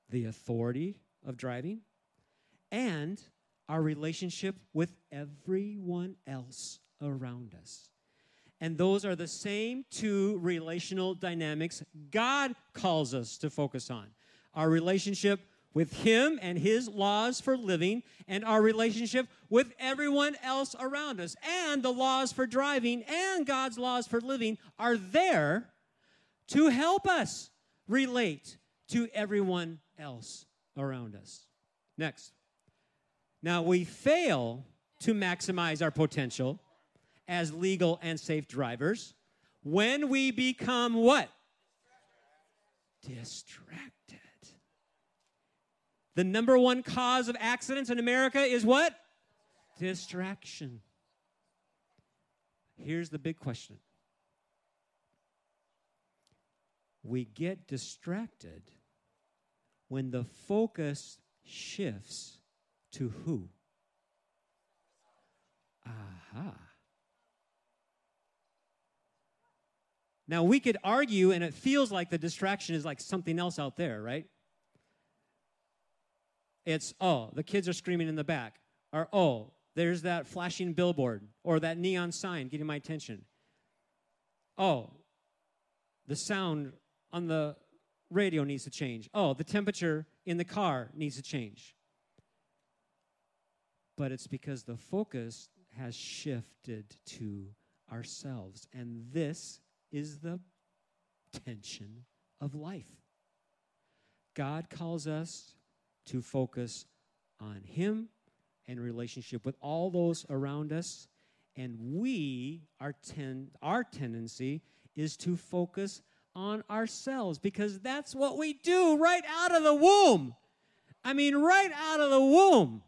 the authority of driving, and our relationship with everyone else around us. And those are the same two relational dynamics God calls us to focus on our relationship with Him and His laws for living, and our relationship with everyone else around us. And the laws for driving and God's laws for living are there to help us relate to everyone else around us. Next. Now, we fail to maximize our potential as legal and safe drivers when we become what? Distracted. The number one cause of accidents in America is what? Distraction. Here's the big question we get distracted when the focus shifts to who? Aha. Now, we could argue, and it feels like the distraction is like something else out there, right? It's, oh, the kids are screaming in the back. Or, oh, there's that flashing billboard or that neon sign getting my attention. Oh, the sound on the radio needs to change. Oh, the temperature in the car needs to change. But it's because the focus has shifted to ourselves. And this is the tension of life. God calls us to focus on Him and relationship with all those around us. And we, our, ten, our tendency is to focus on ourselves because that's what we do right out of the womb. I mean, right out of the womb,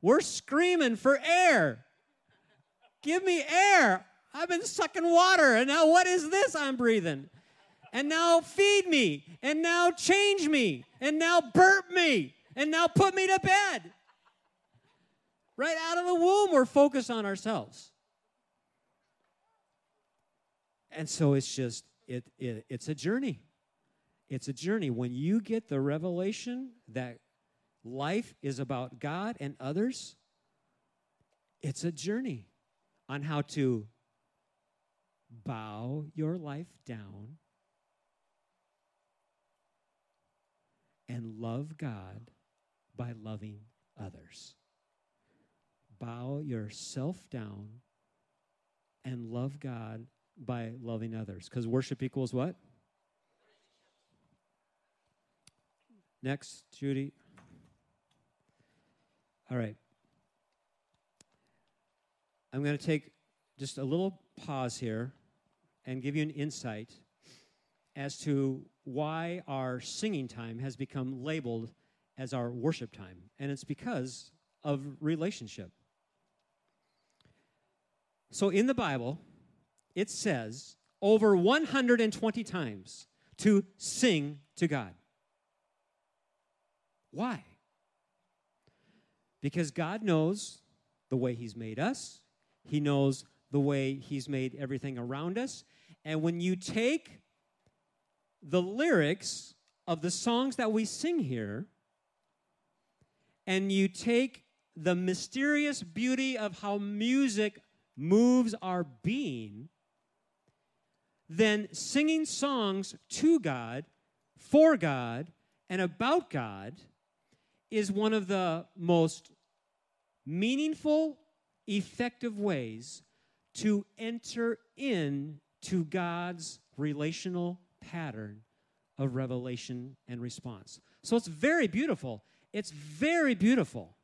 we're screaming for air. Give me air. I've been sucking water, and now what is this I'm breathing? And now feed me, and now change me, and now burp me, and now put me to bed. Right out of the womb, we're focused on ourselves. And so it's just it, it, it's a journey. It's a journey. When you get the revelation that life is about God and others, it's a journey on how to bow your life down and love God by loving others. Bow yourself down and love God by loving others. Because worship equals what? Next, Judy. All right. I'm going to take just a little pause here and give you an insight as to why our singing time has become labeled as our worship time. And it's because of relationship. So in the Bible, it says over 120 times to sing to God. Why? Because God knows the way He's made us, He knows the way He's made everything around us. And when you take the lyrics of the songs that we sing here, and you take the mysterious beauty of how music moves our being, then singing songs to God, for God, and about God is one of the most meaningful, effective ways to enter in to God's relational pattern of revelation and response. So it's very beautiful. It's very beautiful.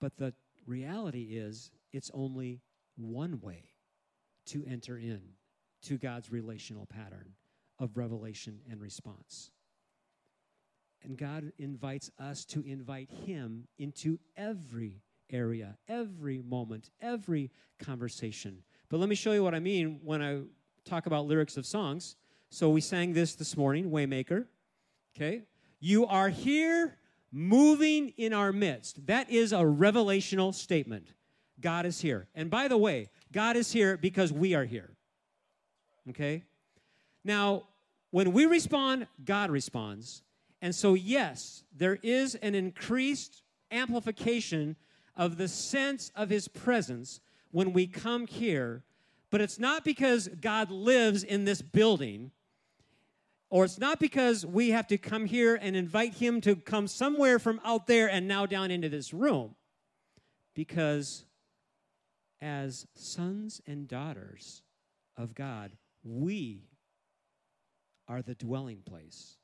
But the reality is, it's only one way to enter in to God's relational pattern of revelation and response. And God invites us to invite Him into every area, every moment, every conversation. But let me show you what I mean when I talk about lyrics of songs. So we sang this this morning, Waymaker. Okay? You are here moving in our midst. That is a revelational statement. God is here. And by the way, God is here because we are here. Okay? Now, when we respond, God responds. And so, yes, there is an increased amplification of the sense of his presence when we come here, but it's not because God lives in this building, or it's not because we have to come here and invite him to come somewhere from out there and now down into this room. Because as sons and daughters of God, we are the dwelling place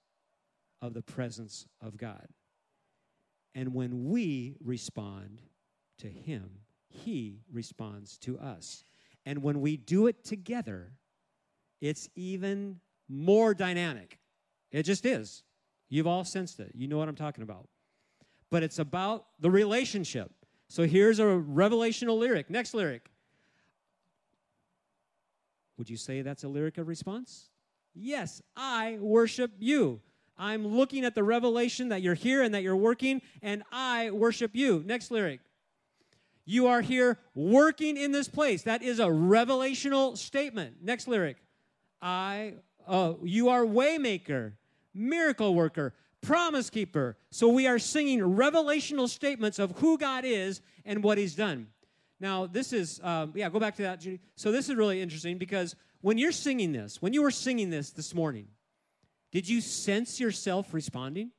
of the presence of God. And when we respond to Him, He responds to us. And when we do it together, it's even more dynamic. It just is. You've all sensed it. You know what I'm talking about. But it's about the relationship. So here's a revelational lyric. Next lyric. Would you say that's a lyric of response? Yes, I worship you. I'm looking at the revelation that you're here and that you're working, and I worship you. Next lyric. You are here working in this place. That is a revelational statement. Next lyric. I uh, you are waymaker, miracle worker, promise keeper. So we are singing revelational statements of who God is and what he's done. Now, this is, um, yeah, go back to that, Judy. So this is really interesting because when you're singing this, when you were singing this this morning, did you sense yourself responding?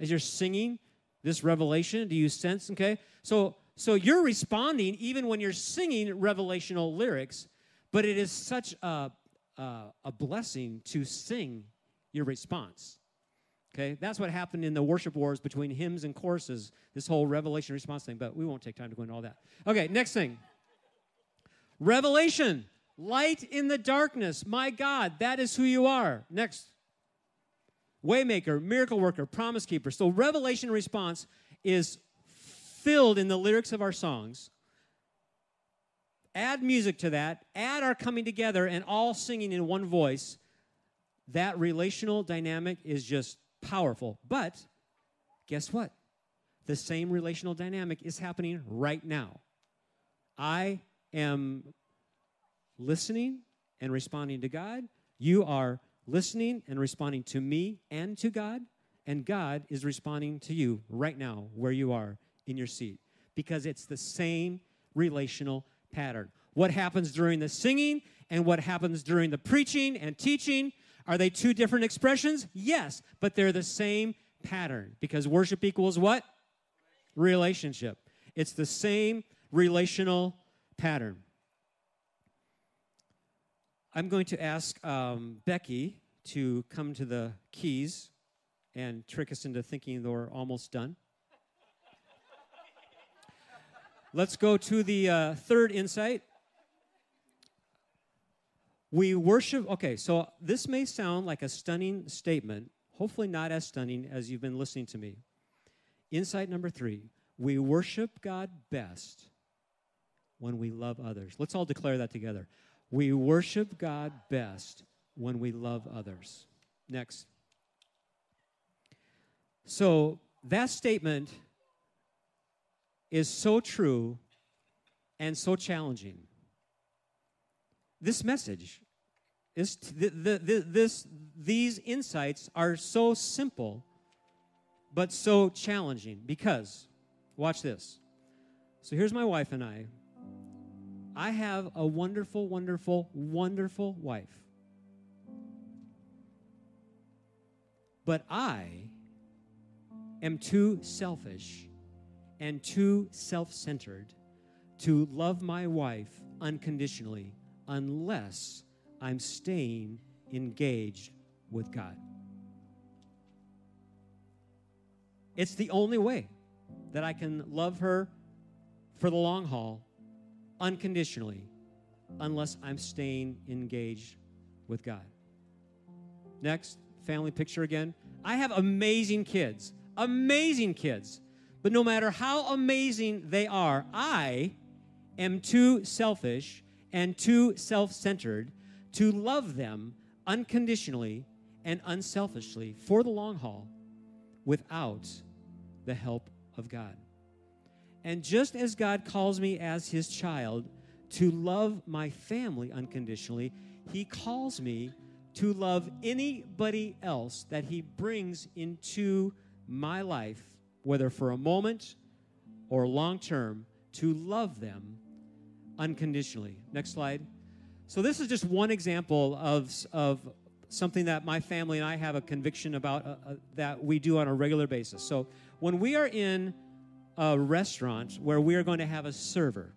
As you're singing this revelation, do you sense, okay? So so you're responding even when you're singing revelational lyrics, but it is such a, a, a blessing to sing your response. Okay, that's what happened in the worship wars between hymns and choruses, this whole revelation response thing, but we won't take time to go into all that. Okay, next thing revelation. Light in the darkness. My God, that is who you are. Next. Waymaker, miracle worker, promise keeper. So, revelation response is filled in the lyrics of our songs. Add music to that, add our coming together and all singing in one voice. That relational dynamic is just powerful. But guess what? The same relational dynamic is happening right now. I am listening and responding to God. You are listening and responding to me and to God. And God is responding to you right now, where you are in your seat, because it's the same relational pattern. What happens during the singing and what happens during the preaching and teaching are they two different expressions? Yes, but they're the same pattern because worship equals what? Relationship. It's the same relational pattern. I'm going to ask um, Becky to come to the keys and trick us into thinking we're almost done. Let's go to the uh, third insight. We worship, okay, so this may sound like a stunning statement, hopefully not as stunning as you've been listening to me. Insight number three we worship God best when we love others. Let's all declare that together. We worship God best when we love others. Next. So that statement is so true and so challenging. This message is the, the, the, this, these insights are so simple but so challenging because watch this. So here's my wife and I I have a wonderful, wonderful, wonderful wife. But I am too selfish and too self centered to love my wife unconditionally unless I'm staying engaged with God. It's the only way that I can love her for the long haul unconditionally unless I'm staying engaged with God. Next, family picture again. I have amazing kids, amazing kids. But no matter how amazing they are, I am too selfish and too self centered to love them unconditionally and unselfishly for the long haul without the help of God. And just as God calls me as his child to love my family unconditionally, he calls me to love anybody else that he brings into my life, whether for a moment or long term, to love them unconditionally. Next slide. So, this is just one example of, of something that my family and I have a conviction about uh, uh, that we do on a regular basis. So, when we are in a restaurant where we are going to have a server,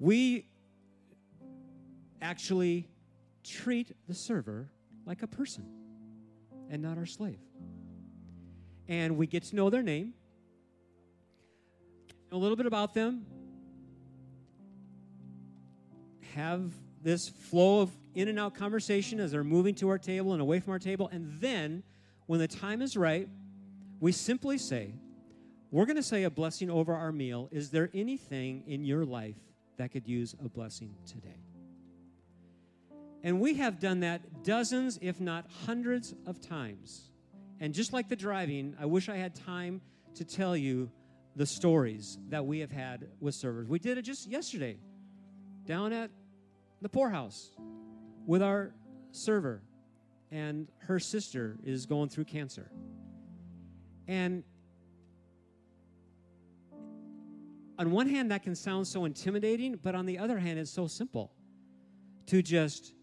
we actually treat the server like a person and not our slave. And we get to know their name, a little bit about them, have this flow of in and out conversation as they're moving to our table and away from our table. And then, when the time is right, we simply say, We're going to say a blessing over our meal. Is there anything in your life that could use a blessing today? And we have done that dozens, if not hundreds of times. And just like the driving, I wish I had time to tell you the stories that we have had with servers. We did it just yesterday down at the poorhouse with our server, and her sister is going through cancer. And on one hand, that can sound so intimidating, but on the other hand, it's so simple to just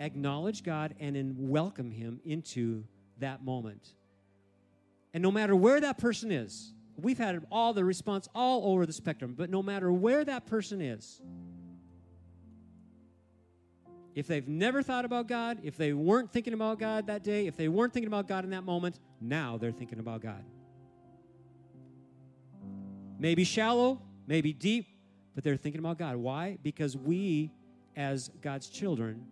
acknowledge God and then welcome Him into that moment. And no matter where that person is, we've had all the response all over the spectrum, but no matter where that person is, if they've never thought about God, if they weren't thinking about God that day, if they weren't thinking about God in that moment, now they're thinking about God. Maybe shallow, maybe deep, but they're thinking about God. Why? Because we, as God's children,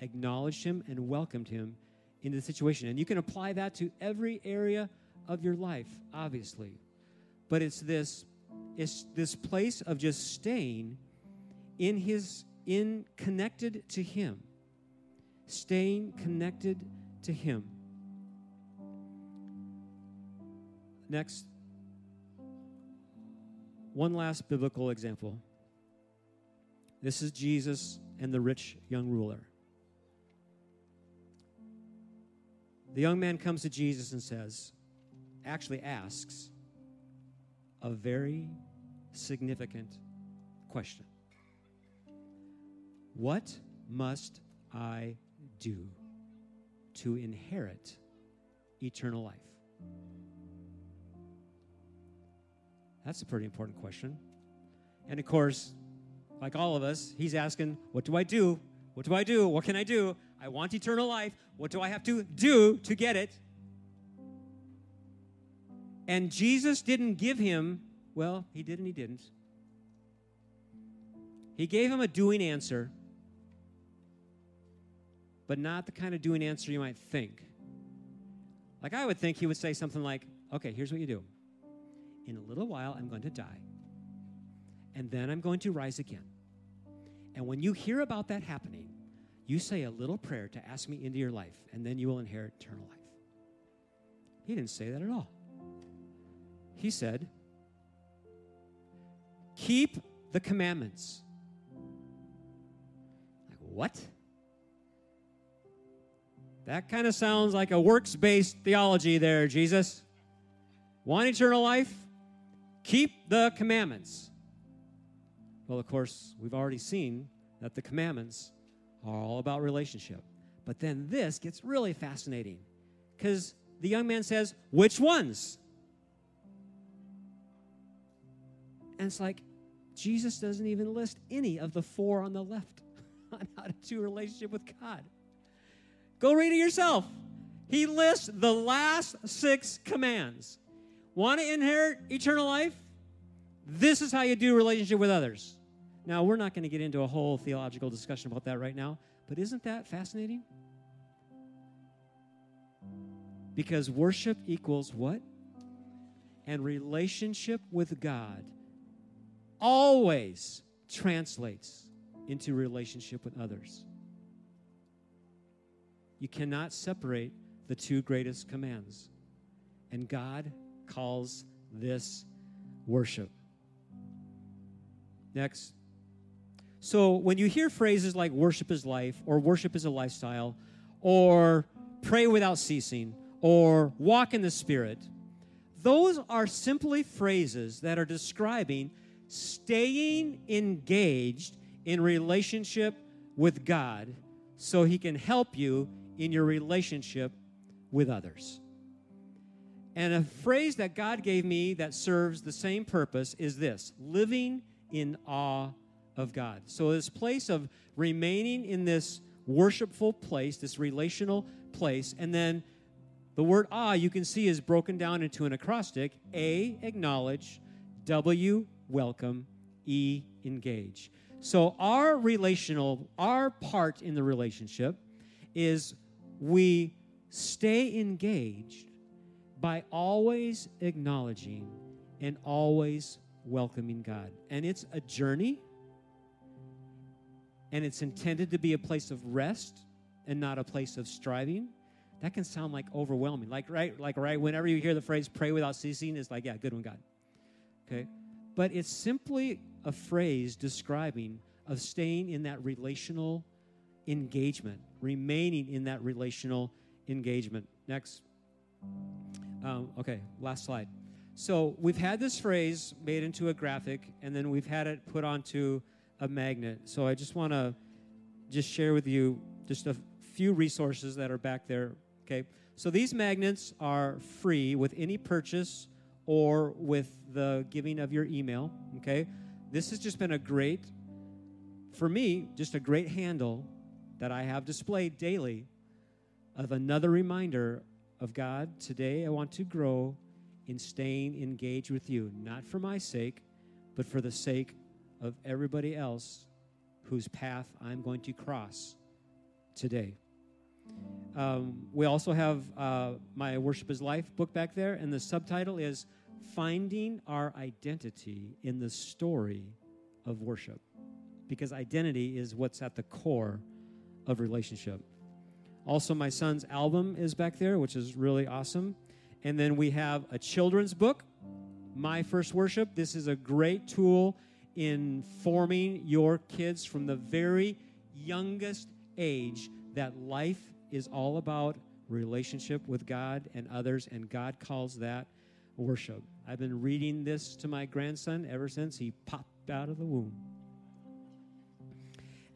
acknowledged him and welcomed him into the situation. And you can apply that to every area of your life, obviously. But it's this it's this place of just staying in his in connected to him. Staying connected to him. Next one last biblical example. This is Jesus and the rich young ruler. The young man comes to Jesus and says, actually asks, a very significant question What must I do to inherit eternal life? That's a pretty important question. And of course, like all of us, he's asking, What do I do? What do I do? What can I do? I want eternal life. What do I have to do to get it? And Jesus didn't give him, well, he did and he didn't. He gave him a doing answer, but not the kind of doing answer you might think. Like I would think he would say something like, okay, here's what you do. In a little while, I'm going to die, and then I'm going to rise again. And when you hear about that happening, you say a little prayer to ask me into your life, and then you will inherit eternal life. He didn't say that at all. He said, Keep the commandments. Like, what? That kind of sounds like a works based theology there, Jesus. Want eternal life? Keep the commandments. Well, of course, we've already seen that the commandments are all about relationship. But then this gets really fascinating because the young man says, Which ones? And it's like, Jesus doesn't even list any of the four on the left on how to do a relationship with God. Go read it yourself. He lists the last six commands. Want to inherit eternal life? This is how you do relationship with others. Now, we're not going to get into a whole theological discussion about that right now, but isn't that fascinating? Because worship equals what? And relationship with God always translates into relationship with others. You cannot separate the two greatest commands. And God calls this worship. Next. So when you hear phrases like worship is life, or worship is a lifestyle, or pray without ceasing, or walk in the Spirit, those are simply phrases that are describing staying engaged in relationship with God so He can help you in your relationship with others. And a phrase that God gave me that serves the same purpose is this living in awe of God. So, this place of remaining in this worshipful place, this relational place, and then the word awe you can see is broken down into an acrostic A, acknowledge, W, welcome, E, engage. So, our relational, our part in the relationship is we stay engaged by always acknowledging and always welcoming God. And it's a journey, and it's intended to be a place of rest and not a place of striving. That can sound like overwhelming. Like right, like right, whenever you hear the phrase pray without ceasing, it's like, yeah, good one, God. Okay? But it's simply a phrase describing of staying in that relational engagement, remaining in that relational engagement. Next. Um, okay, last slide. So we've had this phrase made into a graphic, and then we've had it put onto a magnet. So I just want to just share with you just a few resources that are back there. Okay, so these magnets are free with any purchase or with the giving of your email. Okay, this has just been a great, for me, just a great handle that I have displayed daily of another reminder of God. Today, I want to grow in staying engaged with you, not for my sake, but for the sake of everybody else whose path I'm going to cross today. Um, we also have uh, my Worship is Life book back there, and the subtitle is Finding Our Identity in the Story of Worship. Because identity is what's at the core of relationship. Also, my son's album is back there, which is really awesome. And then we have a children's book, My First Worship. This is a great tool in forming your kids from the very youngest age that life is all about relationship with God and others, and God calls that worship. I've been reading this to my grandson ever since he popped out of the womb.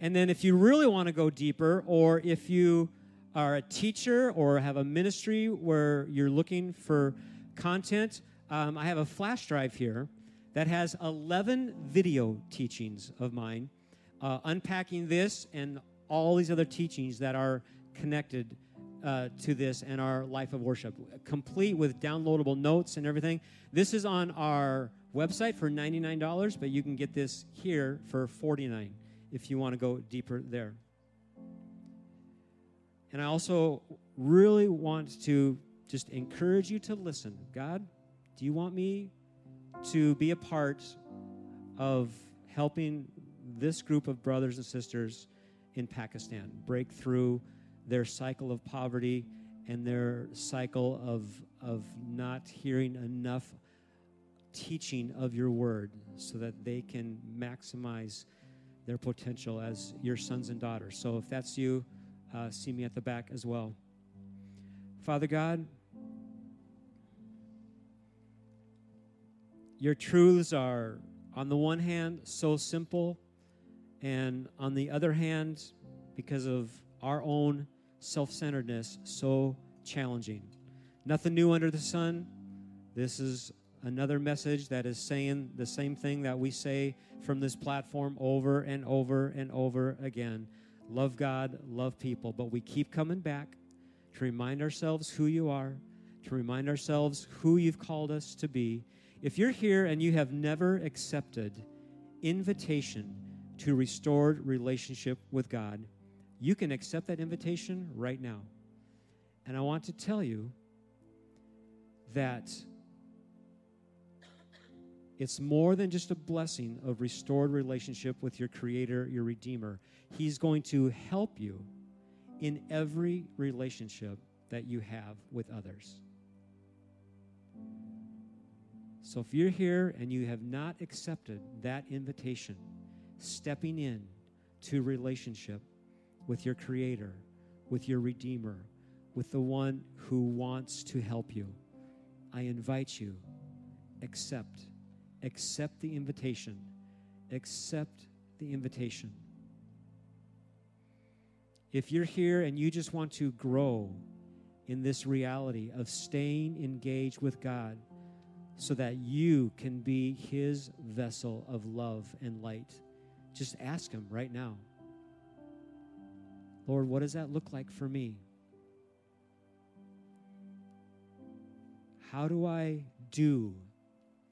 And then, if you really want to go deeper, or if you are a teacher or have a ministry where you're looking for content, um, I have a flash drive here that has 11 video teachings of mine, uh, unpacking this and all these other teachings that are connected uh, to this and our life of worship, complete with downloadable notes and everything. This is on our website for $99, but you can get this here for 49 if you want to go deeper there. And I also really want to just encourage you to listen. God, do you want me to be a part of helping this group of brothers and sisters in Pakistan break through their cycle of poverty and their cycle of, of not hearing enough teaching of your word so that they can maximize their potential as your sons and daughters. So if that's you, uh, see me at the back as well. Father God, your truths are, on the one hand, so simple, and on the other hand, because of our own self centeredness, so challenging. Nothing new under the sun. This is another message that is saying the same thing that we say from this platform over and over and over again love God, love people, but we keep coming back to remind ourselves who you are, to remind ourselves who you've called us to be. If you're here and you have never accepted invitation to restored relationship with God, you can accept that invitation right now. And I want to tell you that it's more than just a blessing of restored relationship with your Creator, your Redeemer. He's going to help you in every relationship that you have with others. So if you're here and you have not accepted that invitation, stepping in to relationship with your Creator, with your Redeemer, with the one who wants to help you, I invite you, accept, accept the invitation, accept the invitation. If you're here and you just want to grow in this reality of staying engaged with God so that you can be His vessel of love and light, just ask Him right now. Lord, what does that look like for me? How do I do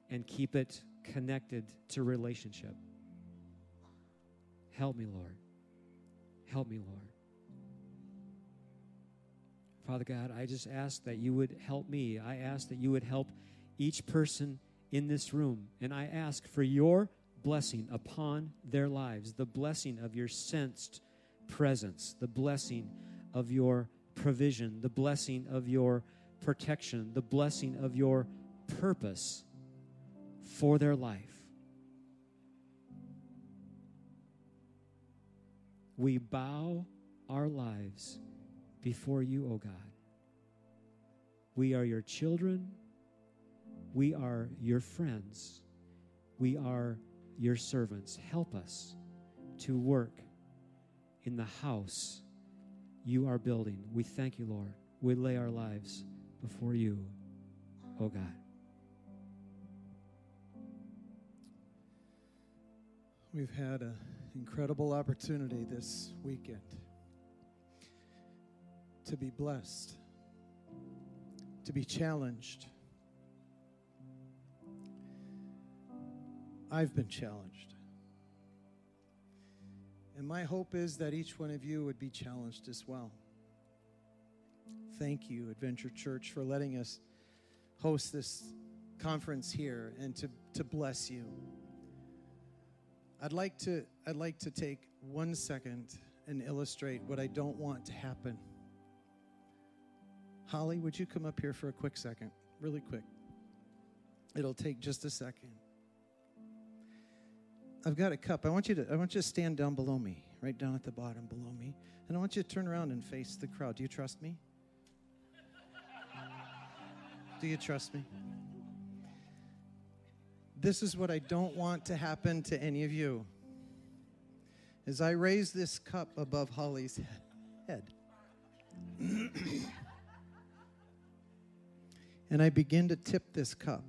and keep it connected to relationship? Help me, Lord. Help me, Lord. Father God, I just ask that you would help me. I ask that you would help each person in this room. And I ask for your blessing upon their lives, the blessing of your sensed presence, the blessing of your provision, the blessing of your protection, the blessing of your purpose for their life. We bow our lives before you, O oh God. We are your children. We are your friends. We are your servants. Help us to work in the house you are building. We thank you, Lord. We lay our lives before you, O oh God. We've had an incredible opportunity this weekend to be blessed, to be challenged. I've been challenged. And my hope is that each one of you would be challenged as well. Thank you, Adventure Church, for letting us host this conference here and to, to bless you. I'd like to I'd like to take one second and illustrate what I don't want to happen. Holly, would you come up here for a quick second? Really quick. It'll take just a second. I've got a cup. I want you to I want you to stand down below me, right down at the bottom below me. And I want you to turn around and face the crowd. Do you trust me? Do you trust me? This is what I don't want to happen to any of you. As I raise this cup above Holly's head. and I begin to tip this cup.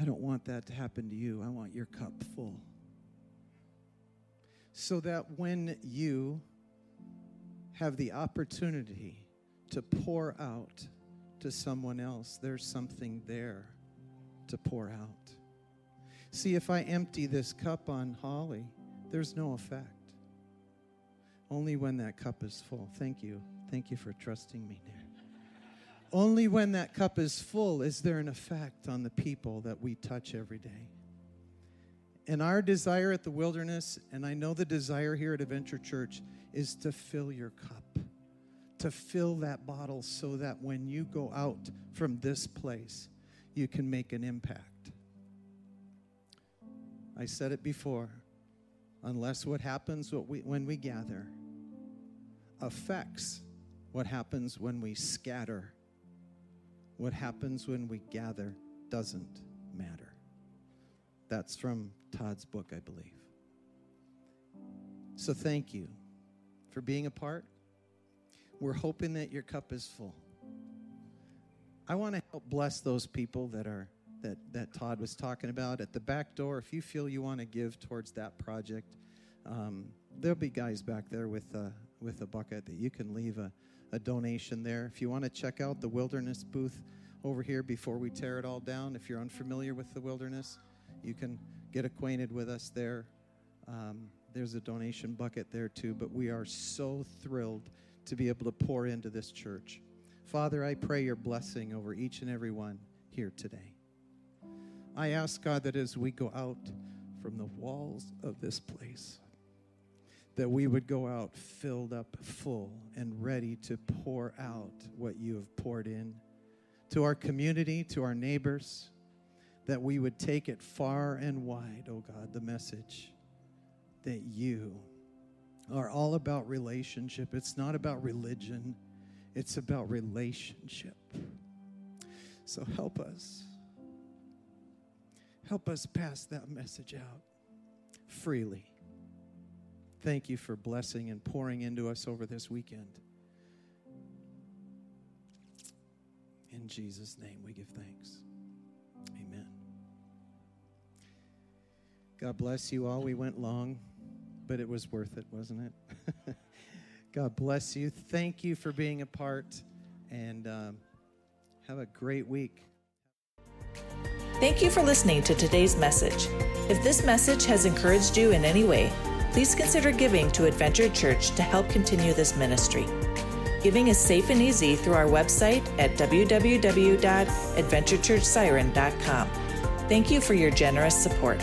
I don't want that to happen to you. I want your cup full. So that when you have the opportunity to pour out to someone else, there's something there to pour out. See, if I empty this cup on Holly, there's no effect. Only when that cup is full. Thank you. Thank you for trusting me, dear. Only when that cup is full is there an effect on the people that we touch every day. And our desire at the wilderness, and I know the desire here at Adventure Church, is to fill your cup, to fill that bottle so that when you go out from this place, you can make an impact. I said it before unless what happens what we, when we gather affects what happens when we scatter. What happens when we gather doesn't matter. That's from Todd's book, I believe. So thank you for being a part. We're hoping that your cup is full. I want to help bless those people that are that, that Todd was talking about at the back door. If you feel you want to give towards that project, um, there'll be guys back there with a, with a bucket that you can leave a, a donation there. If you want to check out the wilderness booth over here before we tear it all down, if you're unfamiliar with the wilderness, you can get acquainted with us there. Um, there's a donation bucket there too, but we are so thrilled to be able to pour into this church. Father, I pray your blessing over each and every one here today. I ask God that as we go out from the walls of this place, that we would go out filled up, full, and ready to pour out what you have poured in to our community, to our neighbors, that we would take it far and wide, oh God, the message that you are all about relationship. It's not about religion, it's about relationship. So help us. Help us pass that message out freely. Thank you for blessing and pouring into us over this weekend. In Jesus' name we give thanks. Amen. God bless you all. We went long, but it was worth it, wasn't it? God bless you. Thank you for being a part, and um, have a great week. Thank you for listening to today's message. If this message has encouraged you in any way, please consider giving to Adventure Church to help continue this ministry. Giving is safe and easy through our website at www.adventurechurchsiren.com. Thank you for your generous support.